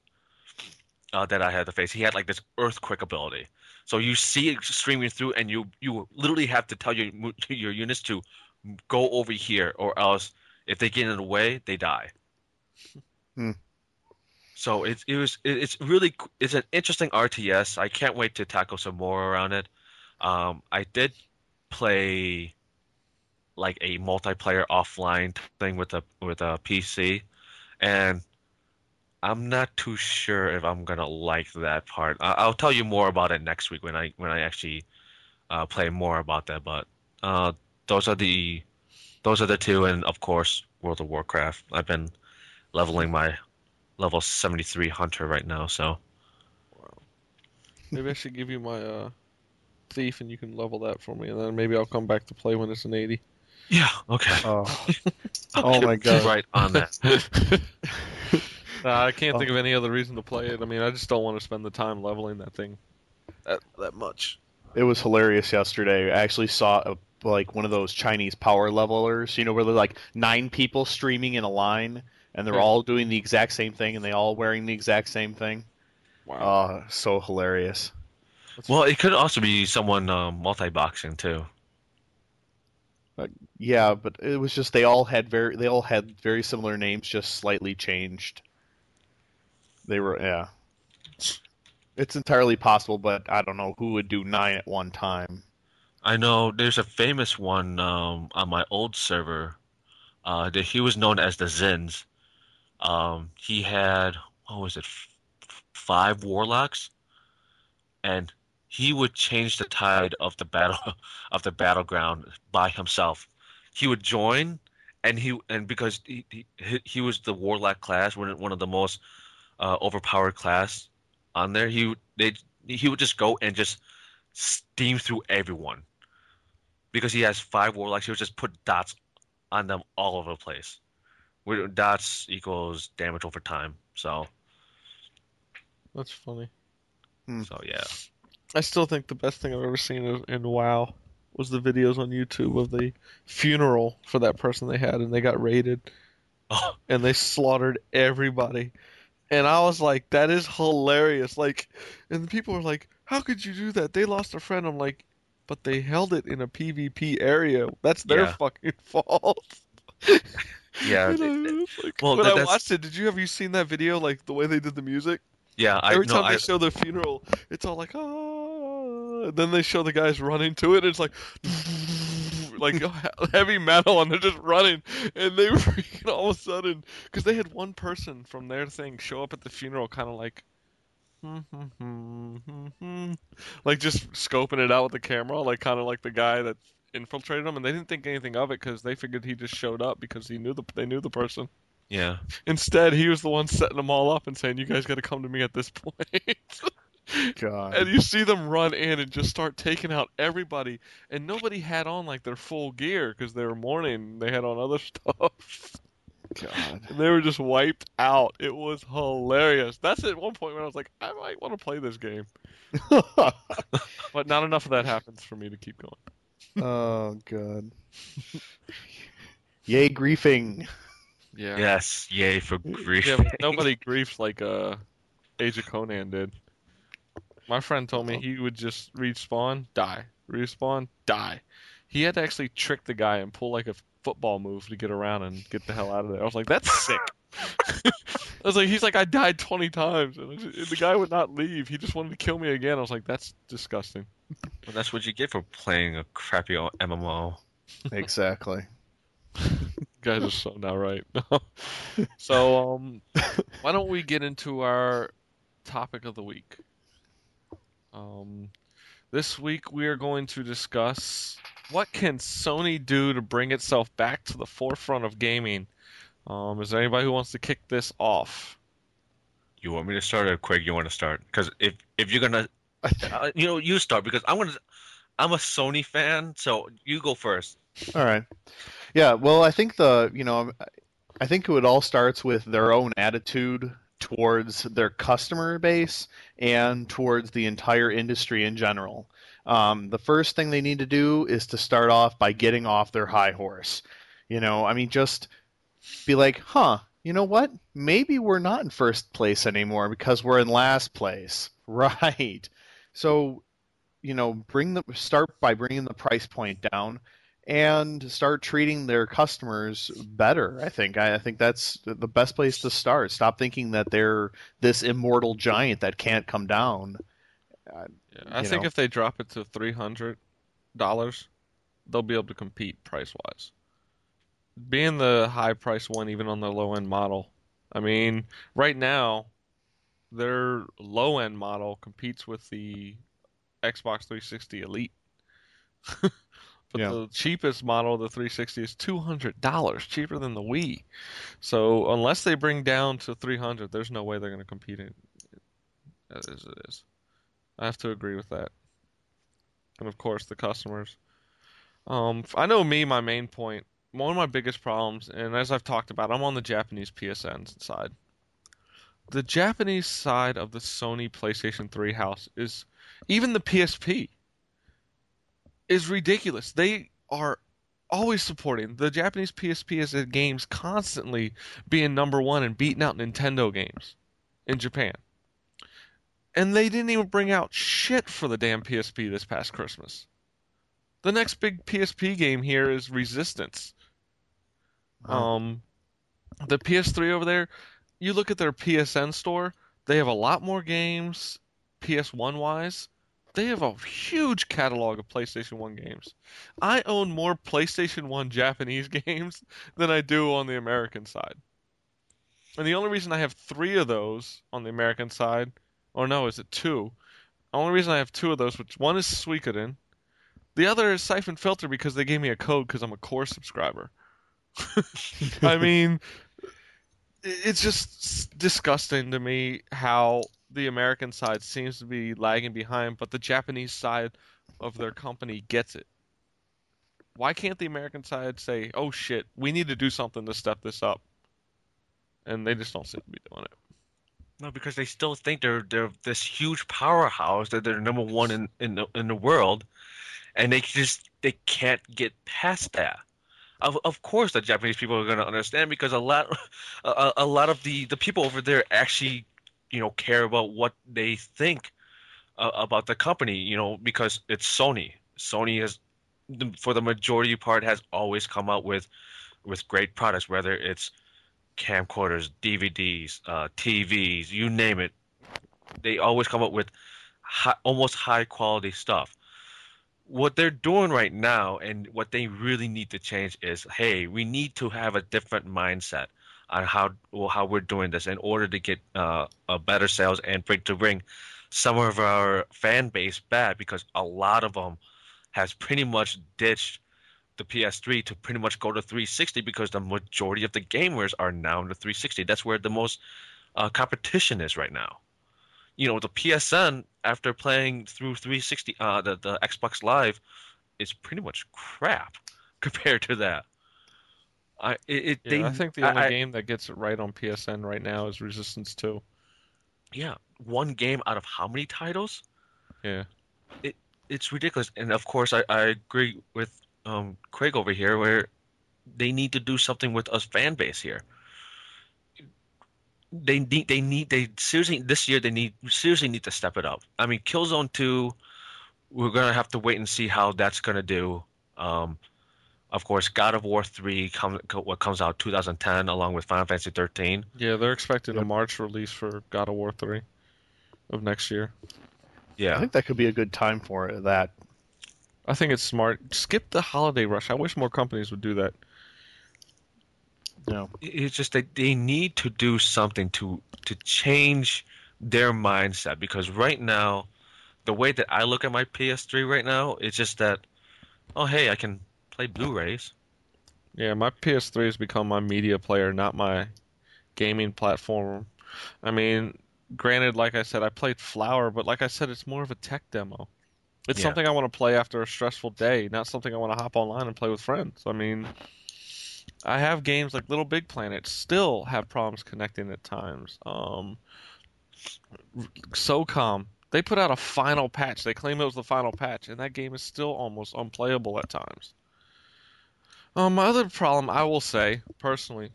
uh, that I had to face, he had like this earthquake ability. So you see it streaming through, and you you literally have to tell your [LAUGHS] your units to go over here, or else if they get in the way, they die. Hmm. So it's it was it- it's really it's an interesting RTS. I can't wait to tackle some more around it. Um, I did play like a multiplayer offline thing with a with a PC, and I'm not too sure if I'm gonna like that part. I, I'll tell you more about it next week when I when I actually uh, play more about that. But uh, those are the those are the two, and of course World of Warcraft. I've been leveling my level 73 hunter right now, so Maybe I should give you my uh, thief, and you can level that for me, and then maybe I'll come back to play when it's an eighty. yeah, okay. Oh, [LAUGHS] Oh my God. right on that. [LAUGHS] Nah, I can't think of any other reason to play it. I mean, I just don't want to spend the time leveling that thing that that much. it was hilarious yesterday. I actually saw a, like one of those Chinese power levelers, you know, where they're like nine people streaming in a line, and they're Hmm. all doing the exact same thing, and they all wearing the exact same thing. Wow. Oh, so hilarious. well, it could also be someone um, multi-boxing too. Yeah, but it was just they all had very they all had very similar names, just slightly changed. They were yeah. It's entirely possible, but I don't know who would do nine at one time. I know there's a famous one um, on my old server. Uh, that he was known as the Zins. Um, he had what was it, f- five warlocks, and he would change the tide of the battle [LAUGHS] of the battleground by himself. He would join, and he and because he he, he was the warlock class, one one of the most uh, overpowered class on there. He they he would just go and just steam through everyone because he has five warlocks. He would just put dots on them all over the place. Where dots equals damage over time. So That's funny. Hmm. so yeah. I still think the best thing I've ever seen in- in WoW was the videos on YouTube of the funeral for that person they had, and they got raided, Oh, [LAUGHS] and they slaughtered everybody. And I was like, that is hilarious. Like, and the people were like, how could you do that? They lost a friend. I'm like, but they held it in a PvP area. That's their Yeah. fucking [LAUGHS] fault. [LAUGHS] yeah. [LAUGHS] And I it- it- like- well, when that- I watched it, did you have you seen that video? Like the way they did the music. yeah. I Every no. time I they show the funeral, it's all like ah. And then they show the guys running to it. And it's like [LAUGHS] like [LAUGHS] heavy metal, and they're just running. And they freaking all of a sudden, because they had one person from their thing show up at the funeral, kind of like. Hmm, hmm, hmm, like just scoping it out with the camera, like kind of like the guy that infiltrated them, and they didn't think anything of it because they figured he just showed up because he knew the they knew the person. yeah. Instead, he was the one setting them all up and saying, "You guys got to come to me at this [LAUGHS] point." God. and you see them run in and just start taking out everybody, and nobody had on like their full gear because they were mourning. They had on other [LAUGHS] stuff, God. and they were just wiped out. It was hilarious. That's at one point when I was like, I might want to play this game, [LAUGHS] but not enough of that happens for me to keep going. Oh God. [LAUGHS] Yay, griefing. Yeah. Yes. Yay for grief. Yeah, but nobody griefs like uh, Age of Conan did. My friend told me he would just respawn, die, respawn, die. He had to actually trick the guy and pull like a football move to get around and get the hell out of there. I was like, that's sick. [LAUGHS] I was like, he's like, I died 20 times. And the guy would not leave. He just wanted to kill me again. I was like, that's disgusting. Well, that's what you get for playing a crappy old MMO. Exactly. [LAUGHS] guys are so not right. [LAUGHS] so, um, why don't we get into our topic of the week? Um, this week we are going to discuss what can Sony do to bring itself back to the forefront of gaming. Um, is there anybody who wants to kick this off? You want me to start or Quig? You want to start? Because if if you're gonna, [LAUGHS] uh, you know, you start because I'm gonna. I'm a Sony fan, so you go first. All right. Yeah, well, I think the, you know, I think it all starts with their own attitude towards their customer base and towards the entire industry in general. Um, the first thing they need to do is to start off by getting off their high horse. You know, I mean, just be like, huh, you know what? Maybe we're not in first place anymore because we're in last place. [LAUGHS] Right. So, you know, bring the start by bringing the price point down and start treating their customers better. I think I, I think that's the best place to start. Stop thinking that they're this immortal giant that can't come down. Uh, yeah, I think know. if they drop it to three hundred dollars, they'll be able to compete price wise. Being the high price one, even on the low end model. I mean, right now, their low end model competes with the Xbox 360 Elite. [LAUGHS] but Yeah. the cheapest model, of the 360, is two hundred dollars, cheaper than the Wii. So unless they bring down to three hundred, there's no way they're going to compete in as it is. I have to agree with that. And of course, the customers. Um, I know me, my main point, one of my biggest problems, and as I've talked about, I'm on the Japanese PSN side. The Japanese side of the Sony PlayStation 3 house is, even the PSP, is ridiculous. They are always supporting. The Japanese PSP is at games constantly being number one and beating out Nintendo games in Japan. And they didn't even bring out shit for the damn PSP this past Christmas. The next big PSP game here is Resistance. Wow. Um, the PS3 over there, you look at their PSN store, they have a lot more games, PS1 wise. They have a huge catalog of PlayStation 1 games. I own more PlayStation 1 Japanese [LAUGHS] games than I do on the American side. And the only reason I have three of those on the American side, or no, is it two? The only reason I have two of those, which one is Suikoden, the other is Siphon Filter because they gave me a code because I'm a core subscriber. [LAUGHS] I mean, it's just disgusting to me how the American side seems to be lagging behind, but the Japanese side of their company gets it. Why can't the American side say, "Oh shit, we need to do something to step this up"? And they just don't seem to be doing it. No, because they still think they're they're this huge powerhouse that they're number one in in the, in the world, and they just they can't get past that. Of of course, the Japanese people are going to understand because a lot [LAUGHS] a, a- lot of the the people over there actually you know care about what they think uh, about the company. You know, because it's Sony. Sony has for the majority part has always come out with with great products, whether it's camcorders, DVDs, uh, TVs, you name it. They always come up with high, almost high quality stuff. What they're doing right now and what they really need to change is, hey, we need to have a different mindset on how well, how we're doing this in order to get uh, a better sales and bring to bring some of our fan base back because a lot of them has pretty much ditched the PS3 to pretty much go to 360 because the majority of the gamers are now in the 360. That's where the most uh, competition is right now. You know, the PSN after playing through 360, uh, the the Xbox Live, is pretty much crap [LAUGHS] compared to that. I it, it Yeah, they I think the only I- game that gets it right on PSN right now is Resistance 2. yeah one game out of how many titles? Yeah. It it's ridiculous. And of course, I, I agree with um, Craig over here, where they need to do something with us fan base here. They need, they need, they seriously this year they need seriously need to step it up. I mean, Killzone Two, we're gonna have to wait and see how that's gonna do. Um, of course, God of War Three comes what comes out 2010 along with Final Fantasy 13. Yeah, they're expecting a March release for God of War 3 of next year. Yeah, I think that could be a good time for that. I think it's smart. Skip the holiday rush. I wish more companies would do that. It's just that they need to do something to to change their mindset because right now the way that I look at my PS3 right now it's just that oh hey I can play Blu-rays Yeah, my PS3 has become my media player, not my gaming platform. I mean, granted, like I said, I played Flower, but like I said, it's more of a tech demo. It's Yeah. something I want to play after a stressful day, not something I want to hop online and play with friends. I mean, I have games like Little Big Planet still have problems connecting at times. Um, SOCOM, they put out a final patch. They claim it was the final patch, and that game is still almost unplayable at times. Um, my other problem, I will say personally,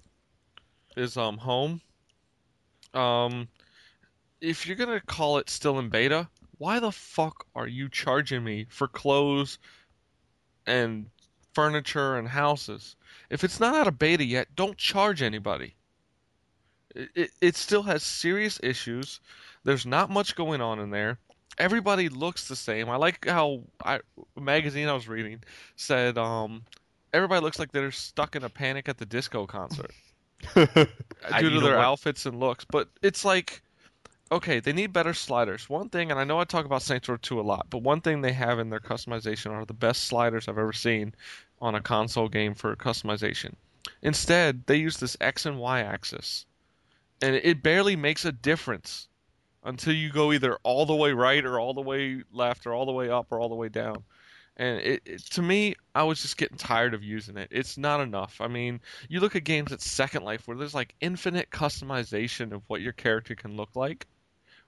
is um home. Um, if you're gonna call it still in beta, why the fuck are you charging me for clothes and furniture and houses? If it's not out of beta yet, don't charge anybody. It, it, it still has serious issues. There's not much going on in there. Everybody looks the same. I like how I, a magazine I was reading said um, everybody looks like they're stuck in a Panic at the Disco concert [LAUGHS] due to their outfits and looks. But it's like, okay, they need better sliders. One thing, and I know I talk about Saints Row 2 a lot, but one thing they have in their customization are the best sliders I've ever seen on a console game for customization. Instead, they use this X and Y axis, and it barely makes a difference until you go either all the way right or all the way left or all the way up or all the way down. And it, it, to me, I was just getting tired of using it. It's not enough. I mean, you look at games at Second Life where there's like infinite customization of what your character can look like.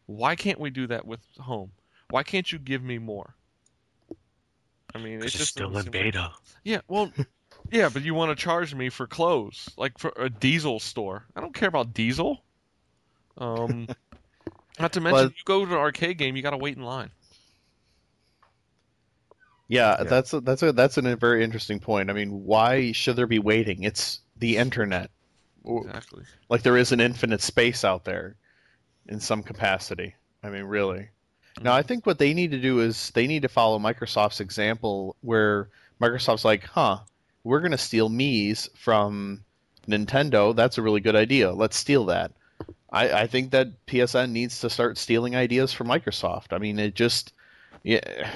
Why can't we do that with Home? Why can't you give me more? I mean, it's it's just still in seem like- beta. yeah, well, [LAUGHS] yeah, but you want to charge me for clothes, like for a diesel store. I don't care about diesel. Um, [LAUGHS] not to mention, But- you go to an arcade game, you got to wait in line. Yeah, Yeah. that's a, that's a that's a very interesting point. I mean, why should there be waiting? It's the internet. Exactly. Like there is an infinite space out there, in some capacity. I mean, really. Now, I think what they need to do is they need to follow Microsoft's example, where Microsoft's like, "Huh, we're going to steal Mii's from Nintendo. That's a really good idea. Let's steal that." I, I think that PSN needs to start stealing ideas from Microsoft. I mean, it just, yeah,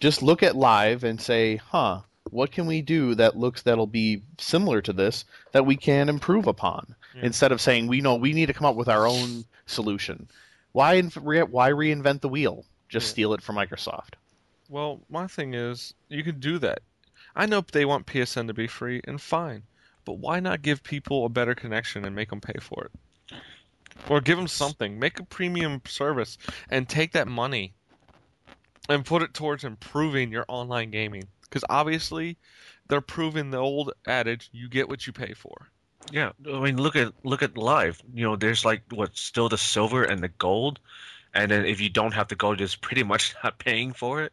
just look at live and say, "Huh, what can we do that looks that'll be similar to this that we can improve upon?" Yeah. Instead of saying, "We know we need to come up with our own solution." Why why reinvent the wheel? Just Yeah. steal it from Microsoft. Well, my thing is, you can do that. I know they want PSN to be free, and fine. But why not give people a better connection and make them pay for it? Or give them something. Make a premium service and take that money and put it towards improving your online gaming. Because obviously, they're proving the old adage: you get what you pay for. Yeah, I mean, look at look at live. You know, there's like what still the silver and the gold, and then if you don't have the gold, just pretty much [LAUGHS] not paying for it.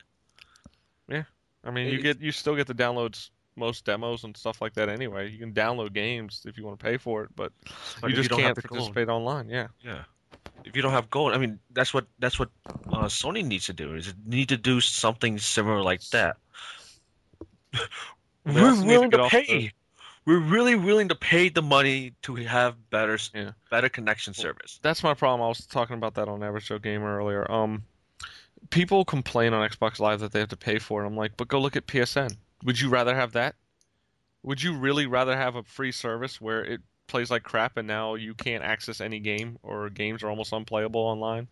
Yeah, I mean, you get you still get the downloads most demos and stuff like that anyway. You can download games if you want to pay for it, but, But you just don't can't the gold- participate online. Yeah. Yeah, if you don't have gold, I mean, that's what that's what uh, Sony needs to do. Is it need to do something similar like that. [LAUGHS] We're to willing to off pay. We're really willing to pay the money to have better, Yeah. better connection service. That's my problem. I was talking about that on Average Joe Gamer earlier. Um, people complain on Xbox Live that they have to pay for it. I'm like, but go look at PSN. Would you rather have that? Would you really rather have a free service where it plays like crap and now you can't access any game or games are almost unplayable online?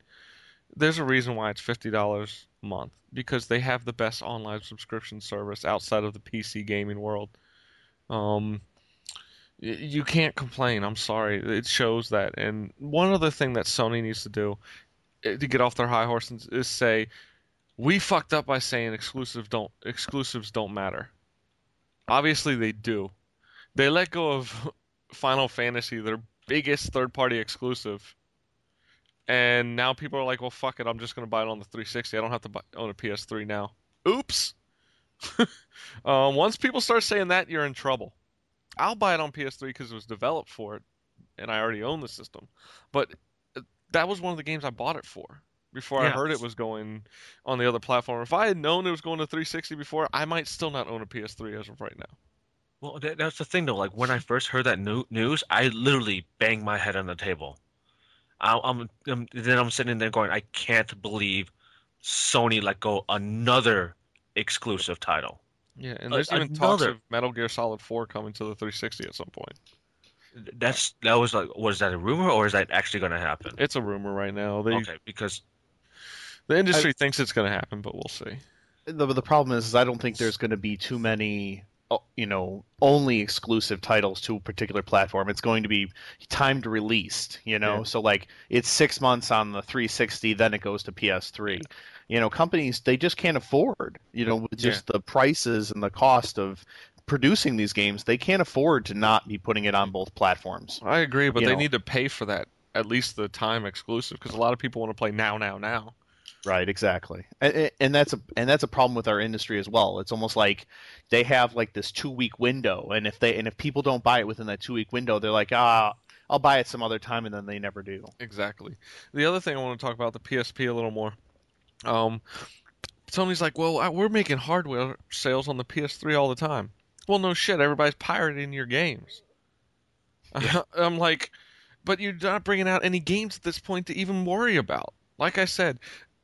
There's a reason why it's fifty dollars a month because they have the best online subscription service outside of the PC gaming world. Um, you can't complain. I'm sorry. It shows that. And one other thing that Sony needs to do eh, to get off their high horse is- say, we fucked up by saying exclusive don't exclusives don't matter. Obviously they do. They let go of [LAUGHS] Final Fantasy, their biggest third-party exclusive. And now people are like, well, fuck it. I'm just going to buy it on the 360. I don't have to buy, own a PS3 now. Oops. Um, [LAUGHS] once people start saying that, you're in trouble. I'll buy it on PS3 because it was developed for it, and I already own the system. But uh, that was one of the games I bought it for before I heard it was going on the other platform. If I had known it was going to 360 before, I might still not own a PS3 as of right now. Well, that, that's the thing though. Like when I first heard that new, news, I literally banged my head on the table. I, I'm, I'm then I'm sitting there going, I can't believe Sony let go another exclusive title. Yeah, and Uh, there's even talks another- of Metal Gear Solid 4 coming to the 360 at some point. That's that was like, was that a rumor or is that actually going to happen? It's a rumor right now. They Okay, because The industry thinks it's going to happen, but we'll see. The the problem is, is I don't think there's going to be too many uh, you know only exclusive titles to a particular platform. It's going to be timed released. You know, Yeah. so like it's six months on the 360, then it goes to PS3. You know, companies they just can't afford. You know, with just the prices and the cost of producing these games, they can't afford to not be putting it on both platforms. I agree, but You they know. need to pay for that at least the time exclusive because a lot of people want to play now, now, now. Right, exactly, and, and that's a and that's a problem with our industry as well. It's almost like they have like this two week window, and if they and if people don't buy it within that two week window, they're like, ah, I'll buy it some other time, and then they never do. Exactly. The other thing I want to talk about the PSP a little more. Um, Sony's like, well, I- we're making hardware sales on the PS3 all the time. Well, no shit, everybody's pirating your games. [LAUGHS] I'm like, but you're not bringing out any games at this point to even worry about. Like I said,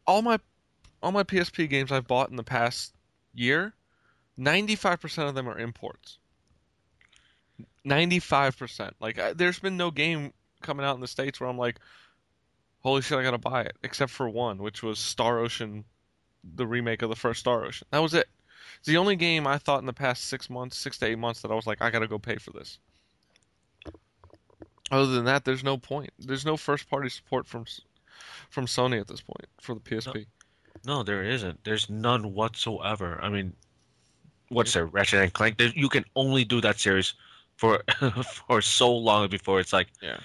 all my all my PSP games I've bought in the past year, 95% of them are imports. 95%. Like I, there's been no game coming out in the states where I'm like, holy shit, I gotta buy it. Except for one, which was Star Ocean, the remake of the first Star Ocean. That was it. It's the only game I thought in the past six months, six to eight months, that I was like, I gotta go pay for this. Other than that, there's no point. There's no first party support from from Sony at this point for the PSP. No, there isn't. There's none whatsoever. I mean, what's there? Ratchet and Clank. There, you can only do that series for [LAUGHS] for so long before it's like Yeah.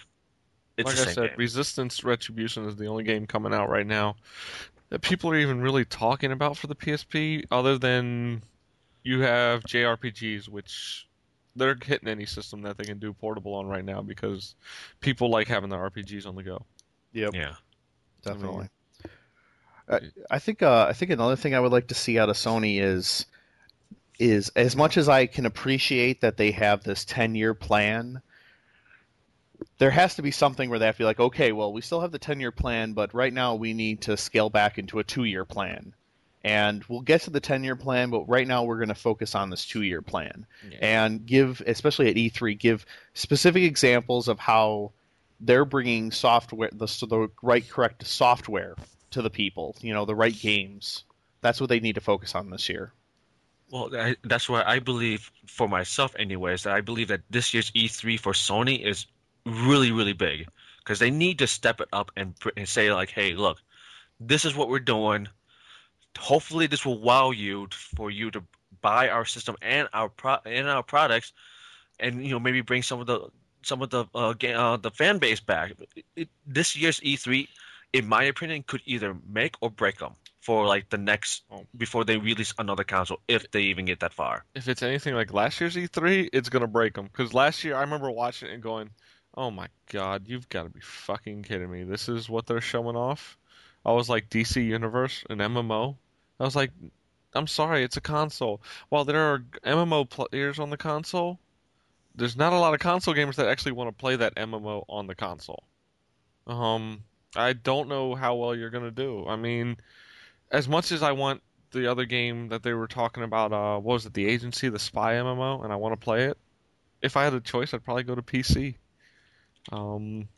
It's like the I said, game. Resistance Retribution is the only game coming out right now that people are even really talking about for the PSP, other than you have JRPGs, which they're hitting any system that they can do portable on right now because people like having their RPGs on the go. Yep, Yeah. definitely. I, I think uh, I think another thing I would like to see out of Sony is is as much as I can appreciate that they have this ten year plan. There has to be something where they have to be like, okay, well, we still have the ten year plan, but right now we need to scale back into a two year plan, and we'll get to the ten year plan, but right now we're going to focus on this two year plan and give, especially at E3, give specific examples of how they're bringing software, the, the right, correct software to the people. You know, the right games. That's what they need to focus on this year. Well, I, that's why I believe, for myself, anyways, that I believe that this year's E3 for Sony is really, really big because they need to step it up and, and say like, "Hey, look, this is what we're doing. Hopefully, this will wow you for you to buy our system and our pro- and our products, and you know maybe bring some of the some of the uh, uh, the fan base back." It, it, this year's E3, in my opinion, could either make or break them for like the next before they release another console, if they even get that far. if it's anything like last year's E3, it's gonna break them. Because last year, I remember watching it and going, "Oh my god, you've got to be fucking kidding me! This is what they're showing off." I was like, DC Universe, an MMO. I was like, I'm sorry, it's a console. While there are MMO players on the console, there's not a lot of console gamers that actually want to play that MMO on the console. Um, I don't know how well you're gonna do. I mean, as much as I want the other game that they were talking about, uh, what was it, the agency, the spy MMO, and I want to play it. If I had a choice, I'd probably go to PC. Um,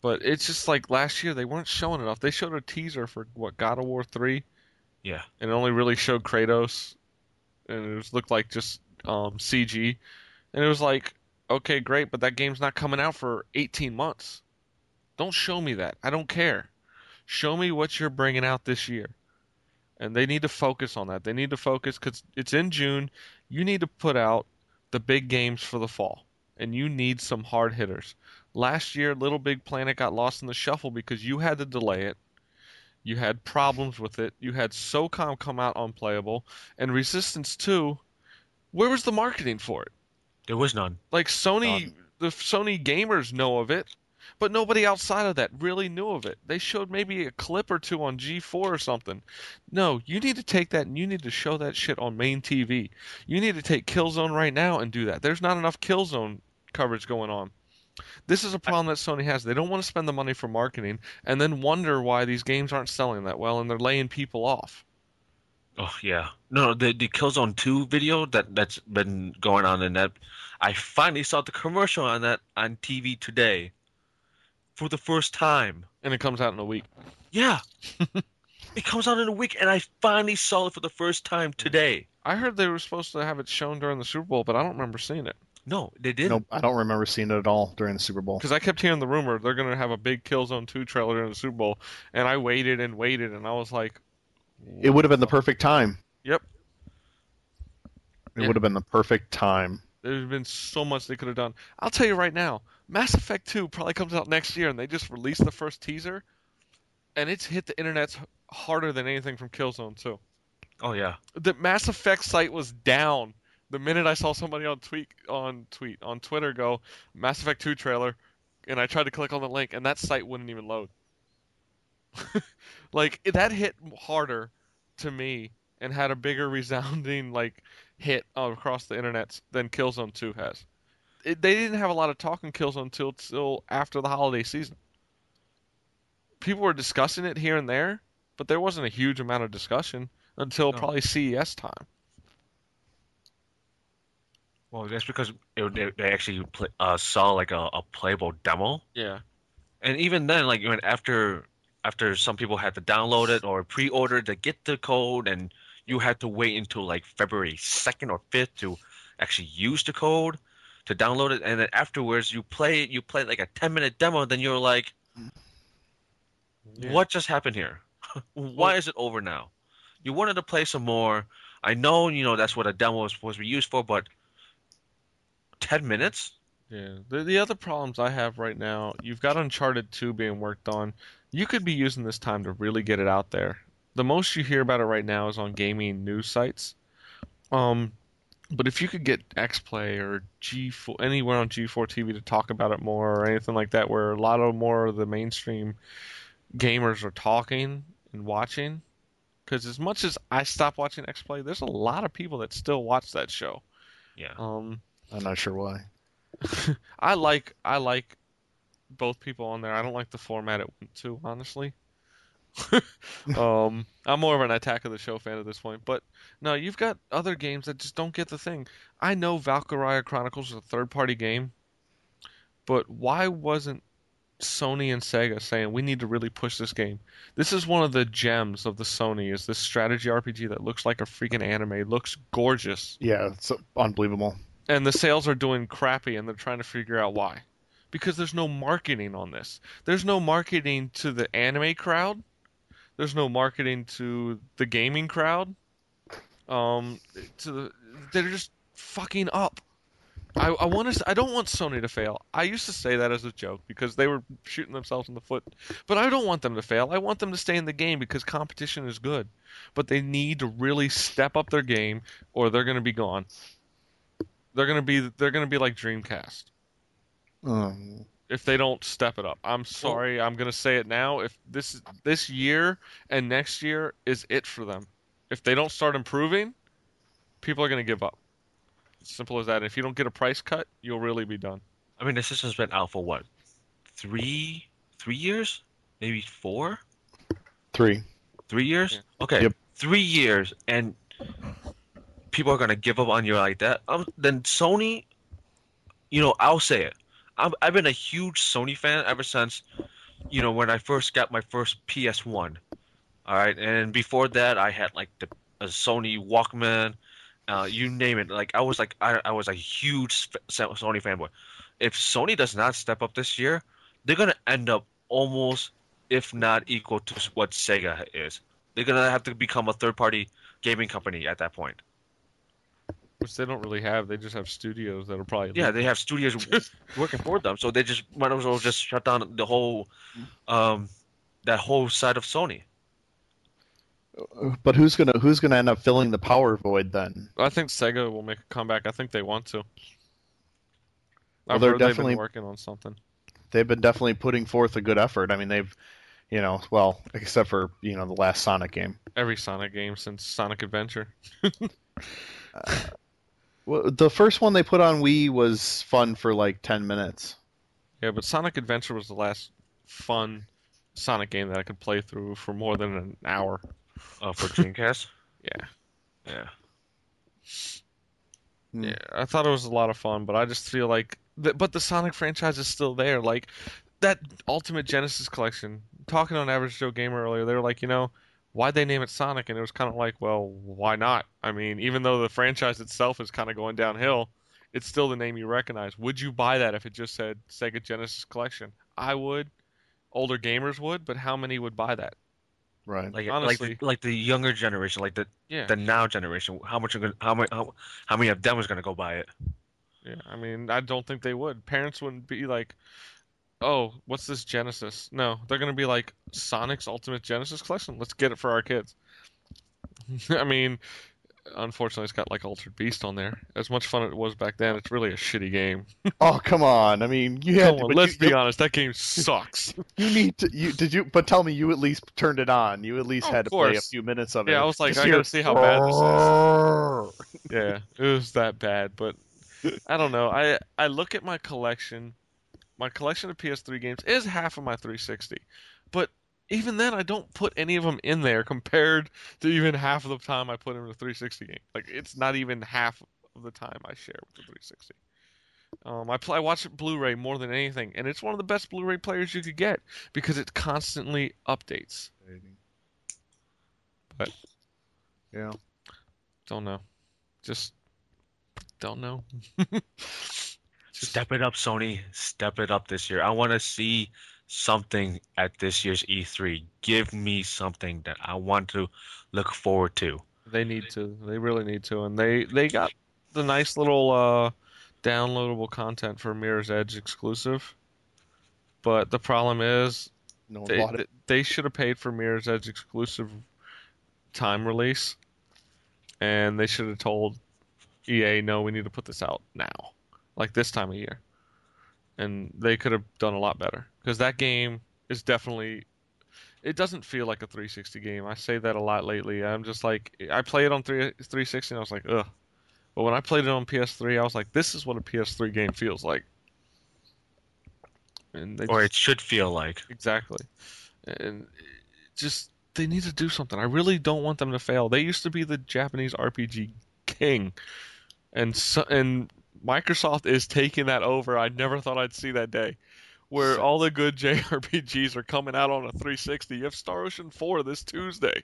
but it's just like last year they weren't showing enough. They showed a teaser for what God of War three, Yeah. and it only really showed Kratos, and it was, looked like just um, CG, and it was like, okay, great, but that game's not coming out for 18 months. Don't show me that. I don't care. Show me what you're bringing out this year. And they need to focus on that. They need to focus because it's in June. You need to put out the big games for the fall, and you need some hard hitters. Last year, Little Big Planet got lost in the shuffle because you had to delay it. You had problems with it. You had SOCOM come out unplayable, and Resistance 2. Where was the marketing for it? There was none. Like Sony, None. the Sony gamers know of it, but nobody outside of that really knew of it. They showed maybe a clip or two on G4 or something. No, you need to take that and you need to show that shit on main TV. You need to take Killzone right now and do that. There's not enough Killzone coverage going on. This is a problem that Sony has. They don't want to spend the money for marketing and then wonder why these games aren't selling that well and they're laying people off. Oh yeah. No, the the Killzone 2 video that that's been going on in that I finally saw the commercial on that on TV today. For the first time. And it comes out in a week. Yeah. [LAUGHS] It comes out in a week, and I finally saw it for the first time today. I heard they were supposed to have it shown during the Super Bowl, but I don't remember seeing it No, they didn't. Nope, I don't remember seeing it at all during the Super Bowl. because I kept hearing the rumor they're going to have a big Killzone 2 trailer during the Super Bowl, and I waited and waited, and I was like, It would have been the perfect time. Yep. It Yeah. would have been the perfect time. There's been so much they could have done. I'll tell you right now, Mass Effect 2 probably comes out next year, and they just released the first teaser, and it's hit the internet's harder than anything from Killzone 2. Oh yeah. The Mass Effect site was down the minute I saw somebody on tweet on tweet on Twitter go Mass Effect 2 trailer, and I tried to click on the link, and that site wouldn't even load. [LAUGHS] like that hit harder to me and had a bigger resounding like hit across the internet than Killzone 2 has. It, they didn't have a lot of talk on Killzone 2 until after the holiday season. People were discussing it here and there, but there wasn't a huge amount of discussion until No. probably CES time. Well, that's because it, they, they actually play, uh, saw like a, a playable demo, Yeah. and even then, like when after after some people had to download it or pre-order to get the code, and you had to wait until like February second or fifth to actually use the code to download it, and then afterwards you play you play like a ten minute demo, then you're like, Yeah. what just happened here? [LAUGHS] Why is it over now? You wanted to play some more. I know, you know, that's what a demo is supposed to be used for, but 10 minutes? Yeah. The the other problems I have right now, you've got Uncharted 2 being worked on. You could be using this time to really get it out there. The most you hear about it right now is on gaming news sites. Um but if you could get XPlay or G4 anywhere on G4 TV to talk about it more or anything like that where a lot of more of the mainstream gamers are talking and watching cuz as much as I stop watching XPlay, there's a lot of people that still watch that show. Yeah. Um I'm not sure why. [LAUGHS] I like I like both people on there. I don't like the format it went to, honestly. [LAUGHS] um, I'm more of an Attack of the Show fan at this point, but no, you've got other games that just don't get the thing. I know Valkyria Chronicles is a third-party game, but why wasn't Sony and Sega saying we need to really push this game? This is one of the gems of the Sony. Is this strategy RPG that looks like a freaking anime, looks gorgeous, Yeah, it's unbelievable. And the sales are doing crappy and they're trying to figure out why because there's no marketing on this there's no marketing to the anime crowd there's no marketing to the gaming crowd um to the, they're just fucking up I, I want to. I don't want Sony to fail. I used to say that as a joke because they were shooting themselves in the foot. But I don't want them to fail. I want them to stay in the game because competition is good. But they need to really step up their game, or they're going to be gone. They're going to be. They're going to be like Dreamcast Um, if they don't step it up. I'm sorry. I'm going to say it now. If this this year and next year is it for them, if they don't start improving, people are going to give up. Simple as that. And if you don't get a price cut, you'll really be done. I mean, the system's been out for what? Three, three years? Maybe four? three. Three years? Okay, Yep. three years, and people are gonna give up on you like that. Um, then Sony, you know, I'll say it. I'm, I've been a huge Sony fan ever since, you know, when I first got my first PS1. All right, and before that, I had like the Sony Walkman, uh, you name it. Like I was like I, I was a huge Sony fanboy. If Sony does not step up this year, they're gonna end up almost, if not equal to what Sega is. They're gonna have to become a third-party gaming company at that point. Which they don't really have. They just have studios that are probably. Yeah, they have studios [LAUGHS] working for them, so they just might as well just shut down the whole, um, that whole side of Sony. But who's gonna who's gonna end up filling the power void then? I think Sega will make a comeback. I think they want to. Well, they're definitely- been working on something. They've been definitely putting forth a good effort. I mean, they've, you know, well, except for you know the last Sonic game. Every Sonic game since Sonic Adventure. [LAUGHS] Well, the first one they put on Wii was fun for like ten minutes. Yeah, but Sonic Adventure was the last fun Sonic game that I could play through for more than an hour. Uh, for Dreamcast. [LAUGHS] Yeah. yeah. Hmm. Yeah, I thought it was a lot of fun, but I just feel like, th- but the Sonic franchise is still there. Like that Ultimate Genesis collection. Talking on Average Joe Gamer earlier, they were like, you know, why'd they name it Sonic? And it was kind of like, well, why not? I mean, even though the franchise itself is kind of going downhill, it's still the name you recognize. Would you buy that if it just said Sega Genesis Collection? I would. Older gamers would, but how many would buy that? Right. Like Honestly. like the, like the younger generation, like the Yeah. the now generation. How much are gonna how many how, how many of them is gonna go buy it? Yeah, I mean, I don't think they would. Parents wouldn't be like, "Oh, what's this Genesis?" No, they're gonna be like, "Sonic's Ultimate Genesis Collection. Let's get it for our kids." [LAUGHS] I mean, unfortunately, it's got like Altered Beast on there. As much fun it was back then, it's really a shitty game. [LAUGHS] Oh come on! I mean, you had to, on, let's you, be you, honest, that game sucks. [LAUGHS] you need to. You did you? But tell me, you at least turned it on. You at least Of had to play a few minutes of it. Yeah, I was like, Just I hear- gotta see how bad this is. Yeah, it was that bad, but I don't know. I I look at my collection. My collection of PS3 games is half of my 360, but even then, I don't put any of them in there compared to even half of the time I put in the 360 game. Like it's not even half of the time I share with the 360. Um, I play, I watch Blu-ray more than anything, and it's one of the best Blu-ray players you could get because it constantly updates. But Yeah. don't know, just don't know. [LAUGHS] Step it up, Sony. Step it up this year. I want to see something at this year's E3. Give me something that I want to look forward to. They need to. They really need to. And they they got the nice little uh, downloadable content for Mirror's Edge exclusive. But the problem is No one they, bought it. they should have paid for Mirror's Edge exclusive time release, and they should have told EA, no, we need to put this out now, like this time of year. And they could have done a lot better because that game is definitely. It doesn't feel like a 360 game. I say that a lot lately. I'm just like, I play it on 3, 360 and I was like, ugh. But when I played it on PS3, I was like, this is what a PS3 game feels like. And they Or just- it should feel like. Exactly. And just they need to do something. I really don't want them to fail. They used to be the Japanese RPG king. And so, and Microsoft is taking that over. I never thought I'd see that day. Where all the good [LAUGHS] JRPGs are coming out on a 360. You have Star Ocean 4 this Tuesday.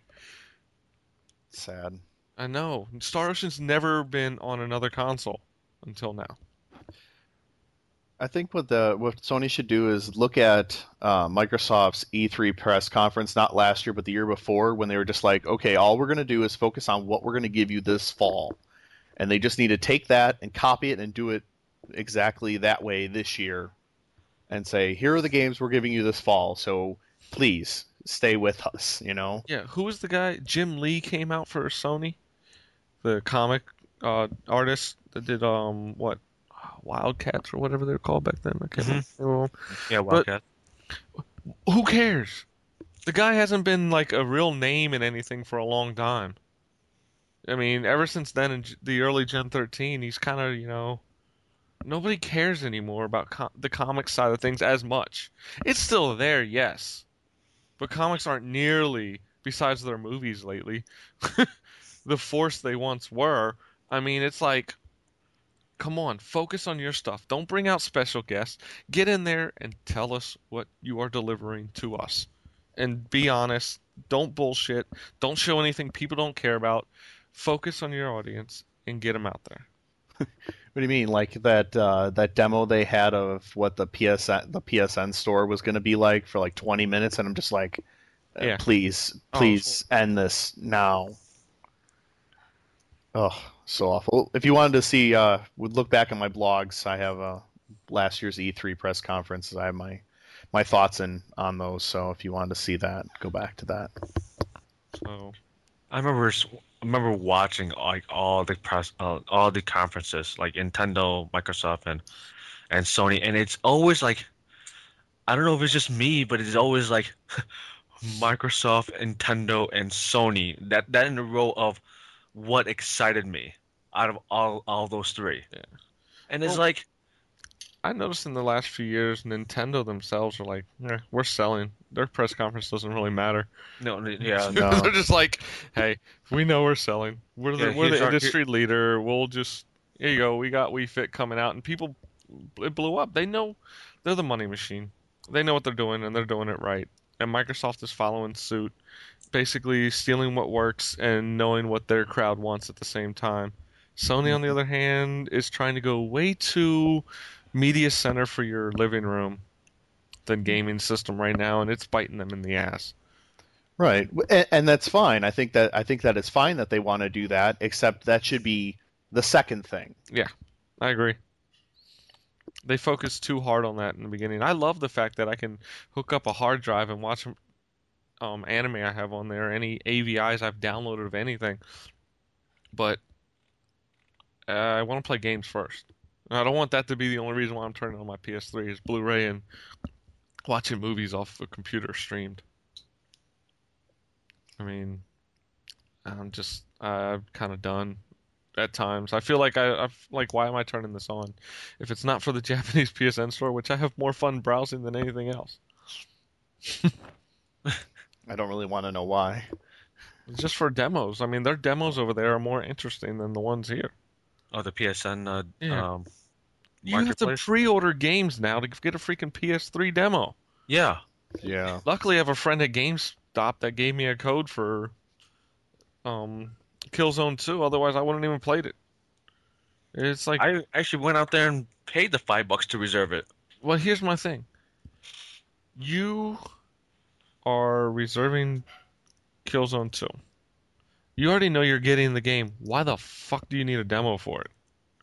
Sad. I know. Star Ocean's never been on another console until now. I think what the what Sony should do is look at uh, Microsoft's E3 press conference, not last year but the year before, when they were just like, okay, all we're going to do is focus on what we're going to give you this fall, and they just need to take that and copy it and do it exactly that way this year, and say, here are the games we're giving you this fall, so please stay with us. You know, Yeah, who was the guy? Jim Lee came out for Sony, the comic uh, artist that did um what Wildcats or whatever they were called back then. I can't remember. Yeah, Wildcat. Who cares? The guy hasn't been like a real name in anything for a long time. I mean, ever since then in the early Gen 13, he's kind of you know. Nobody cares anymore about com- the comic side of things as much. It's still there, yes, but comics aren't nearly, besides their movies lately, [LAUGHS] the force they once were. I mean, it's like, come on, focus on your stuff. Don't bring out special guests. Get in there and tell us what you are delivering to us. And be honest. Don't bullshit. Don't show anything people don't care about. Focus on your audience and get them out there. [LAUGHS] what do you mean, like that uh, that demo they had of what the PSN the PSN store was going to be like for like 20 minutes, and I'm just like, uh, Yeah. please, Oh, please end this now. Oh, so awful. If you wanted to see, uh, would look back at my blogs. I have uh, last year's E3 press conferences. I have my my thoughts in on those. So if you wanted to see that, go back to that. So I remember I remember watching like all the press, uh, all the conferences, like Nintendo, Microsoft, and and Sony, and it's always like, I don't know if it's just me, but it's always like [LAUGHS] Microsoft, Nintendo, and Sony. That that in a row of what excited me out of all all those three. Yeah. And it's Well- like, I noticed in the last few years, Nintendo themselves are like, eh, we're selling. Their press conference doesn't really matter. no, [LAUGHS] yeah, No. They're just like, hey, we know we're selling. We're the, Yeah, we're the our- industry leader. We'll just here you go. We got Wii Fit coming out, and people it blew up. They know they're the money machine. They know what they're doing, and they're doing it right. And Microsoft is following suit. basically stealing what works and knowing what their crowd wants at the same time. Sony, on the other hand, is trying to go way too media center for your living room than gaming system right now, and it's biting them in the ass. Right, and, and that's fine. I think that I think that it's fine that they want to do that. Except that should be the second thing. Yeah, I agree. They focused too hard on that in the beginning. I love the fact that I can hook up a hard drive and watch um, anime I have on there, any AVIs I've downloaded of anything. But uh, I want to play games first. I don't want that to be the only reason why I'm turning on my PS3 is Blu-ray and watching movies off a computer streamed. I mean, I'm just I'm kind of done at times. I feel like I, I've like, why am I turning this on? If it's not for the [LAUGHS] Japanese PSN store, which I have more fun browsing than anything else. [LAUGHS] I don't really want to know why. It's just for demos. I mean, their demos over there are more interesting than the ones here. Oh, the PSN. Uh, Yeah. um, You have to pre-order games now to get a freaking PS3 demo. yeah. Yeah, Luckily, I have a friend at GameStop that gave me a code for um, Killzone 2. Otherwise, I wouldn't even played it. It's like, I actually went out there and paid the five bucks to reserve it. well, here's my thing. You are reserving Killzone 2. You already know you're getting the game. Why the fuck do you need a demo for it?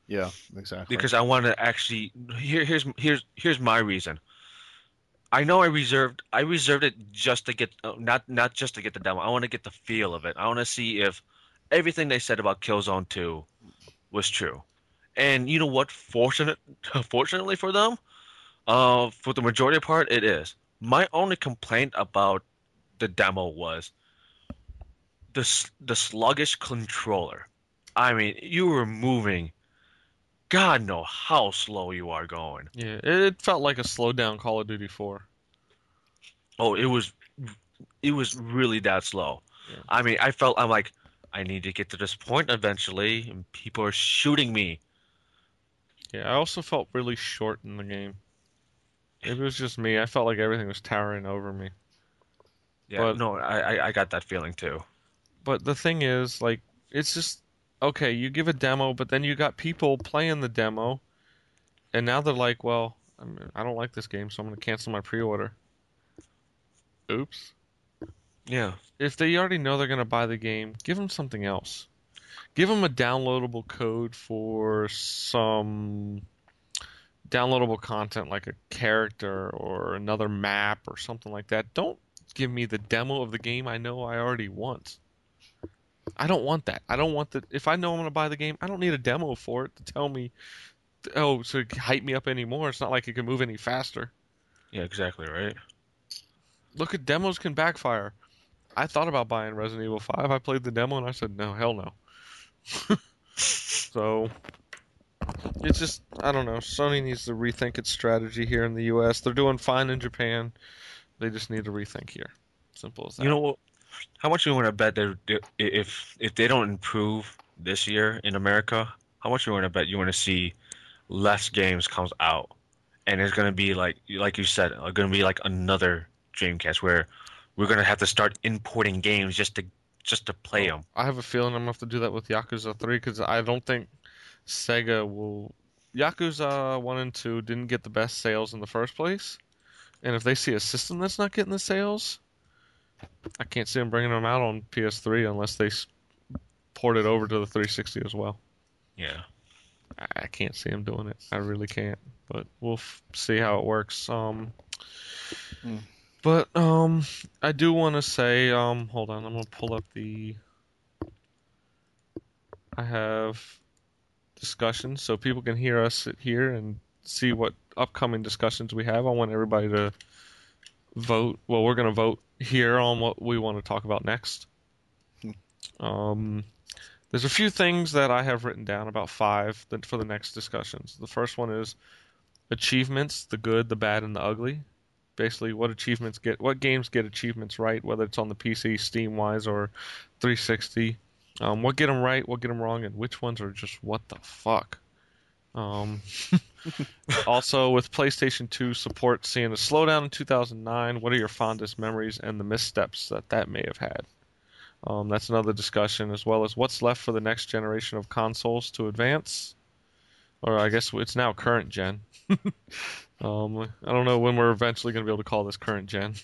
yeah, exactly. because I want to actually here here's here's here's my reason. I know I reserved I reserved it just to get uh, not not just to get the demo. I want to get the feel of it. I want to see if everything they said about Killzone 2 was true. And you know what? Fortunate [LAUGHS] fortunately for them, uh, for the majority part, it is. My only complaint about the demo was the the sluggish controller. I mean, you were moving. God know how slow you are going. Yeah, it felt like a slowed down Call of Duty 4. Oh, it was, it was really that slow. Yeah. I mean, I felt I'm like, I need to get to this point eventually, and people are shooting me. Yeah, I also felt really short in the game. It was just me. I felt like everything was towering over me. Yeah, But- no, I I got that feeling too. But the thing is, like, it's just okay. You give a demo, but then you got people playing the demo, and now they're like, "Well, I, mean, I don't like this game, so I'm going to cancel my pre-order." Oops. Yeah, If they already know they're going to buy the game, give them something else. Give them a downloadable code for some downloadable content like a character or another map or something like that. Don't give me the demo of the game I know I already want. I don't want that. I don't want the. If I know I'm going to buy the game, I don't need a demo for it to tell me, oh, to hype me up anymore. It's not like it can move any faster. yeah, exactly right. Look at demos can backfire. I thought about buying Resident Evil 5. I played the demo and I said, no, hell no. [LAUGHS] so, it's just, I don't know. Sony needs to rethink its strategy here in the US. They're doing fine in Japan. They just need to rethink here. Simple as that. You know what? How much you want to bet that if if they don't improve this year in America, how much you want to bet you want to see less games comes out, and it's gonna be like like you said, uh, gonna be like another Dreamcast where we're gonna have to start importing games just to just to play them. I have a feeling I'm going to have to do that with Yakuza 3 because I don't think Sega will. Yakuza 1 and 2 didn't get the best sales in the first place. And if they see a system that's not getting the sales, I can't see them bringing them out on PS3 unless they s- port it over to the 360 as well. Yeah. I I can't see them doing it. I really can't. But we'll f- see how it works. Um, Hmm. but um, I do want to say um, hold on. I'm gonna pull up the. I have discussions so people can hear us sit here and see what upcoming discussions we have. I want everybody to vote. Well, we're gonna vote here on what we want to talk about next. Um, there's a few things that I have written down about five that for the next discussions. The first one is achievements, the good, the bad, and the ugly. Basically, what achievements get, what games get achievements right, whether it's on the PC, Steam wise, or 360. Um, what get them right, what get them wrong, and which ones are just what the fuck. Um, [LAUGHS] also, with PlayStation 2 support seeing a slowdown in 2009, what are your fondest memories and the missteps that that may have had? Um, that's another discussion, as well as what's left for the next generation of consoles to advance. Or I guess it's now current gen. [LAUGHS] um, I don't know when we're eventually going to be able to call this current gen.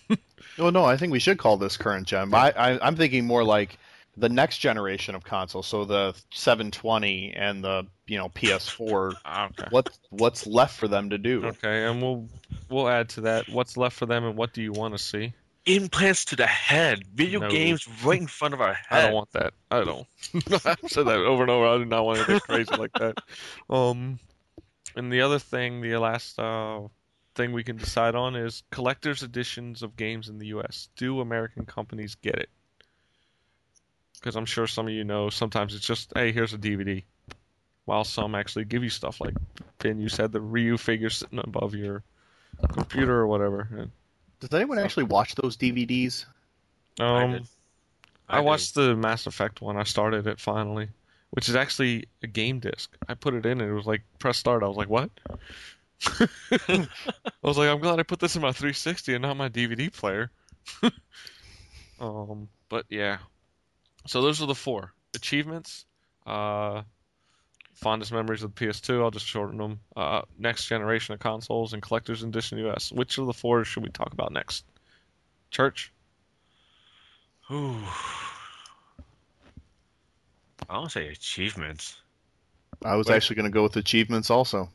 Well, no, I think we should call this current gen. I, I, I'm thinking more like the next generation of consoles, so the 720 and the you know PS4. [LAUGHS] okay. what what's left for them to do? Okay, and we'll we'll add to that. What's left for them, and what do you want to see? Implants to the head, video No. games right in front of our head. [LAUGHS] I don't want that. I don't. [LAUGHS] I've said that over and over. I do not want anything crazy like that. Um, and the other thing, the last uh, thing we can decide on is collector's editions of games in the U.S. Do American companies get it? Because I'm sure some of you know. Sometimes it's just, hey, here's a DVD. While some actually give you stuff like, Ben, you said the Ryu figure sitting above your computer or whatever. And, Does anyone actually watch those DVDs? I Um, did. I, did. watched the Mass Effect one. I started it finally, which is actually a game disc. I put it in and it was like press start. I was like, what? [LAUGHS] I was like, I'm glad I put this in my 360 and not my DVD player. [LAUGHS] um, but yeah. So those are the four achievements. Uh, fondest memories of the PS2. I'll just shorten them. Uh, next generation of consoles and collector's edition US. Which of the four should we talk about next? Church. Ooh. I want to say achievements. I was Wait. actually going to go with achievements also.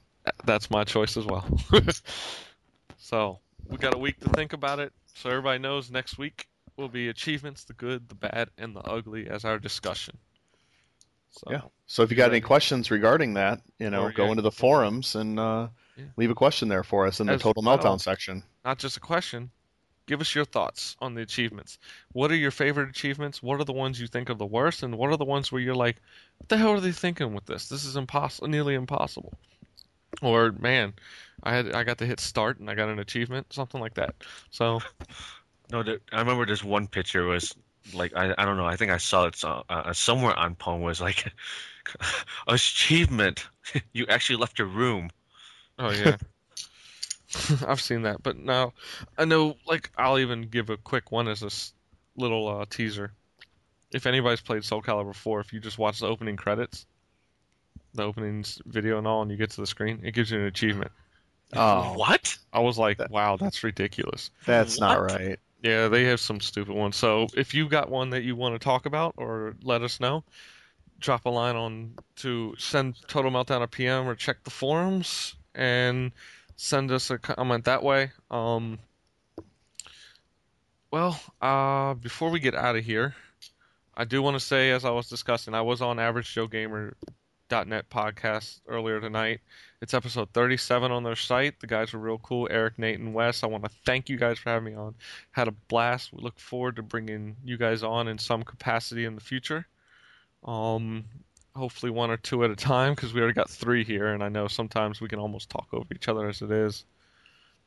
That's my choice as well. [LAUGHS] so we got a week to think about it. So everybody knows next week will be achievements, the good, the bad, and the ugly as our discussion. So Yeah. So if you got any questions regarding that, you know, Or, go yeah. into the forums and uh, Yeah. leave a question there for us in the As Total well. Meltdown section. not just a question. Give us your thoughts on the achievements. What are your favorite achievements? What are the ones you think are the worst? And what are the ones where you're like, what the hell are they thinking with this? This is impossible, nearly impossible. Or man, I had I got to hit start and I got an achievement, something like that. So No, there, I remember this one picture was like I, I don't know. I think I saw it uh, somewhere on Pong was like [LAUGHS] achievement. [LAUGHS] you actually left your room. Oh [LAUGHS] yeah. I've seen that, but now I know. Like, I'll even give a quick one as a s- little uh, teaser. If anybody's played Soul Calibur 4, if you just watch the opening credits, the opening video and all, and you get to the screen, it gives you an achievement. Oh, What? I was like, That- wow, that's ridiculous. that's not right. Yeah, they have some stupid ones. So if you got one that you want to talk about or let us know, drop a line on to send Total Meltdown a PM or check the forums and send us a comment that way. Um, well, uh, before we get out of here, I do want to say, as I was discussing, I was on AverageJoeGamer.net podcast earlier tonight. It's episode 37 on their site. The guys were real cool. Eric, Nate, and Wes. I want to thank you guys for having me on. Had a blast. We look forward to bringing you guys on in some capacity in the future. Um, hopefully one or two at a time because we already got three here, and I know sometimes we can almost talk over each other as it is.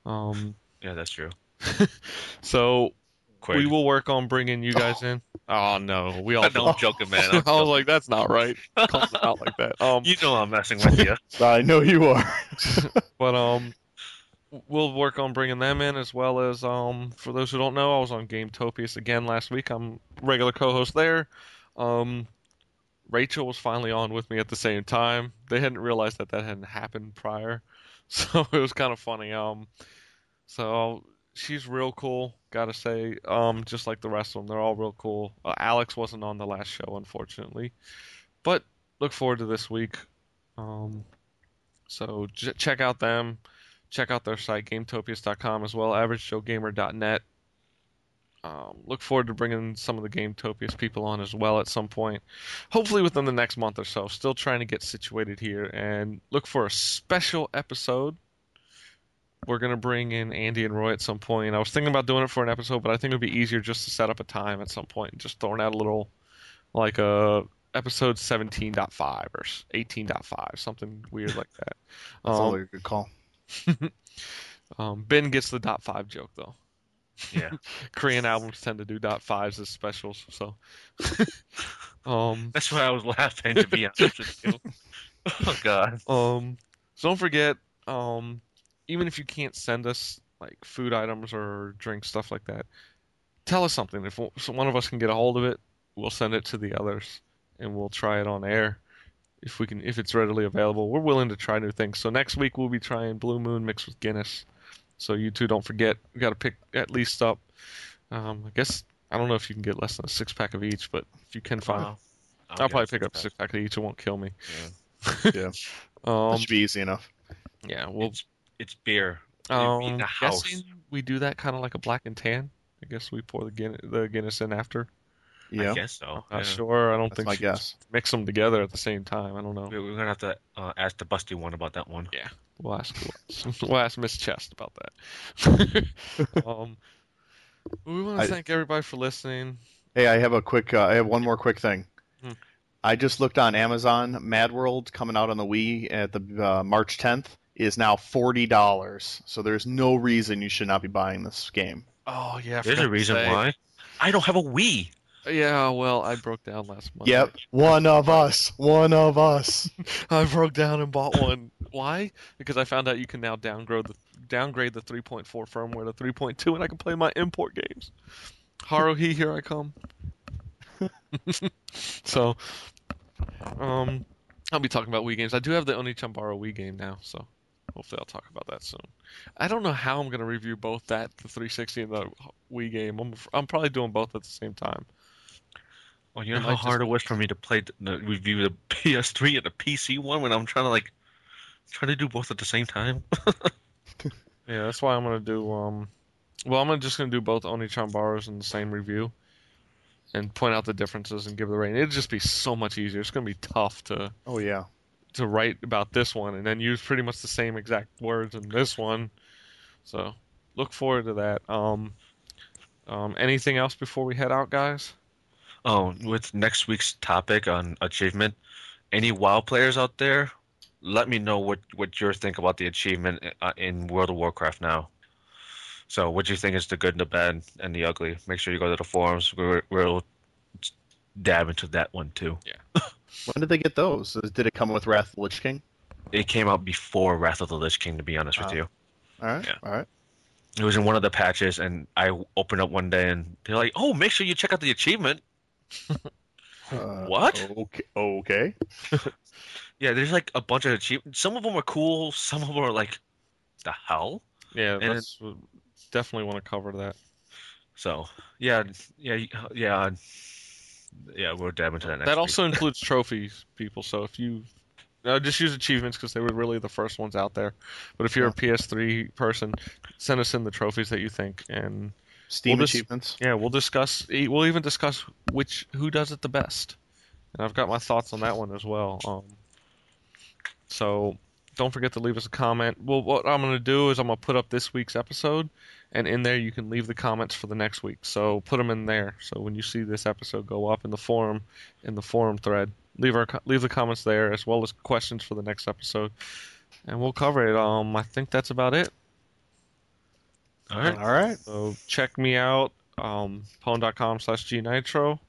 Um, Yeah, that's true. [LAUGHS] so We will work on bringing you guys in. Oh no, we all. [LAUGHS] no, I'm joking, man. I'm [LAUGHS] I was like, that's not right. [LAUGHS] Out like that. Um, you know I'm messing with you. I know you are. But um, we'll work on bringing them in as well as um. For those who don't know, I was on Gametopius again last week. I'm regular co-host there. Um, Rachel was finally on with me at the same time. They hadn't realized that that hadn't happened prior, so it was kind of funny. Um, so she's real cool. Gotta say, um, just like the rest of them, they're all real cool. Uh, Alex wasn't on the last show, unfortunately, but look forward to this week. Um, so j- check out them. Check out their site, GameTopias.com, as well, AverageJoeGamer.net. Um, look forward to bringing some of the GameTopias people on as well at some point, hopefully within the next month or so. Still trying to get situated here, and look for a special episode. We're gonna bring in Andy and Roy at some point. I was thinking about doing it for an episode, but I think it would be easier just to set up a time at some point and just throwing out a little, like a episode 17.5 or 18.5, something weird like that. [LAUGHS] That's Um, always a good call. [LAUGHS] um, ben gets the dot five joke though. Yeah. [LAUGHS] Korean albums tend to do dot fives as specials, so. um, That's why I was laughing, to be honest with you. Oh, God. um, So don't forget, um, even if you can't send us like food items or drink stuff like that, tell us something. If so one of us can get a hold of it, we'll send it to the others, and we'll try it on air if we can, if it's readily available. We're willing to try new things. So next week we'll be trying Blue Moon mixed with Guinness. So you two don't forget, we got to pick at least up. Um, I guess I don't know if you can get less than a six pack of each, but if you can find, Wow. I'll, get probably pick up a six pack of each. It won't kill me. [LAUGHS] Yeah, Um, that should be easy enough. yeah, we'll it's, it's beer. You'd Um, in the house. guessing we do that kind of like a black and tan. I guess we pour the Guinness, the Guinness in after. Yeah, I guess so. Not yeah. sure. I don't that's think my she guess. mix them together at the same time. I don't know. We- We're gonna have to uh, ask the busty one about that one. Yeah, we'll ask. [LAUGHS] We'll ask Miss Chest about that. [LAUGHS] um, we want I- to thank everybody for listening. Hey, I have a quick. Uh, I have one more quick thing. Hmm. I just looked on Amazon. Mad World coming out on the Wii at the uh, March 10th is now forty dollars. So there's no reason you should not be buying this game. Oh yeah, There's a reason say. why. I don't have a Wii. Yeah, well, I broke down last month. Yep, one of us. One of us. [LAUGHS] I broke down and bought one. Why? Because I found out you can now downgrade the downgrade the 3.4 firmware to 3.2, and I can play my import games. Haruhi, here I come. [LAUGHS] so, um, I'll be talking about Wii games. I do have the Onechanbara Wii game now, so hopefully I'll talk about that soon. I don't know how I'm gonna review both that, the 360, and the Wii game. I'm I'm probably doing both at the same time. Well, you know how hard just- it was for me to play the, the review the [LAUGHS] PS3 and the PC one when I'm trying to like try to do both at the same time. [LAUGHS] Yeah, that's why I'm gonna do. Um, well, I'm just gonna do both Onechanbaras in the same review, and point out the differences and give the rating. It'd just be so much easier. It's gonna be tough to Oh yeah. To write about this one and then use pretty much the same exact words in this one. So look forward to that. Um, um, anything else before we head out, guys? Oh, with next week's topic on achievement, any WoW players out there, let me know what what you think about the achievement uh, in World of Warcraft now. So, what do you think is the good, and the bad, and the ugly? Make sure you go to the forums. We're, we'll dab into that one too. [LAUGHS] When did they get those? Did it come with Wrath of the Lich King? It came out before Wrath of the Lich King, to be honest with Oh. you. All right. Yeah. All right. It was in one of the patches, and I opened up one day, and they're like, "Oh, make sure you check out the achievement." [LAUGHS] Uh, What? Okay. Okay. [LAUGHS] Yeah, there's like a bunch of achievements. Some of them are cool. Some of them are like, the hell. Yeah, And that's definitely want to cover that. So yeah, yeah, yeah, yeah. We'll dab into that next. That week. also [LAUGHS] includes trophies, people. So if you uh, just use achievements because they were really the first ones out there. But if you're a PS3 person, send us in the trophies that you think, and Steam Well, this- achievements. yeah, we'll discuss. e, We'll even discuss which who does it the best. And I've got my thoughts on that one as well. Um, so don't forget to leave us a comment. Well, what I'm going to do is I'm going to put up this week's episode, and in there you can leave the comments for the next week. So put them in there. So when you see this episode go up in the forum, in the forum thread, leave our co- leave the comments there as well as questions for the next episode, and we'll cover it. Um, I think that's about it. All right. All right. So check me out, um, pwn.com slash gnitro.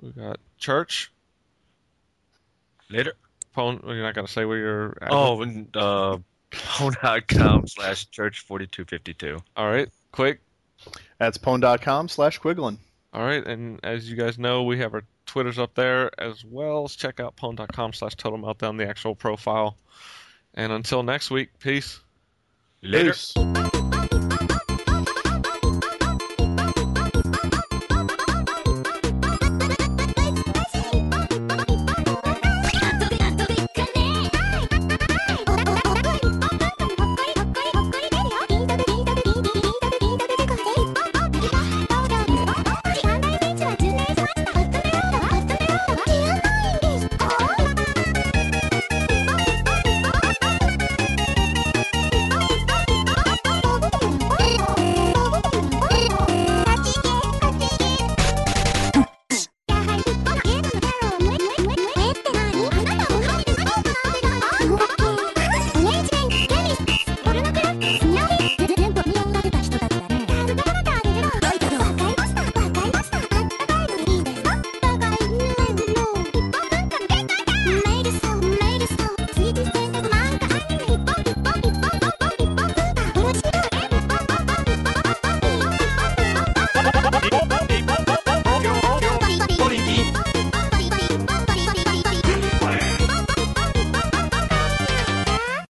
We got church. Later. Pwn, well, you're not going to say where you're at. Oh, and uh, pwn.com slash church forty two fifty two. All right, quick. That's pwn.com slash Quiglin. All right, and as you guys know, we have our Twitters up there as well. Let's check out pwn.com slash total meltdown, the actual profile. And until next week, peace. Later. Peace.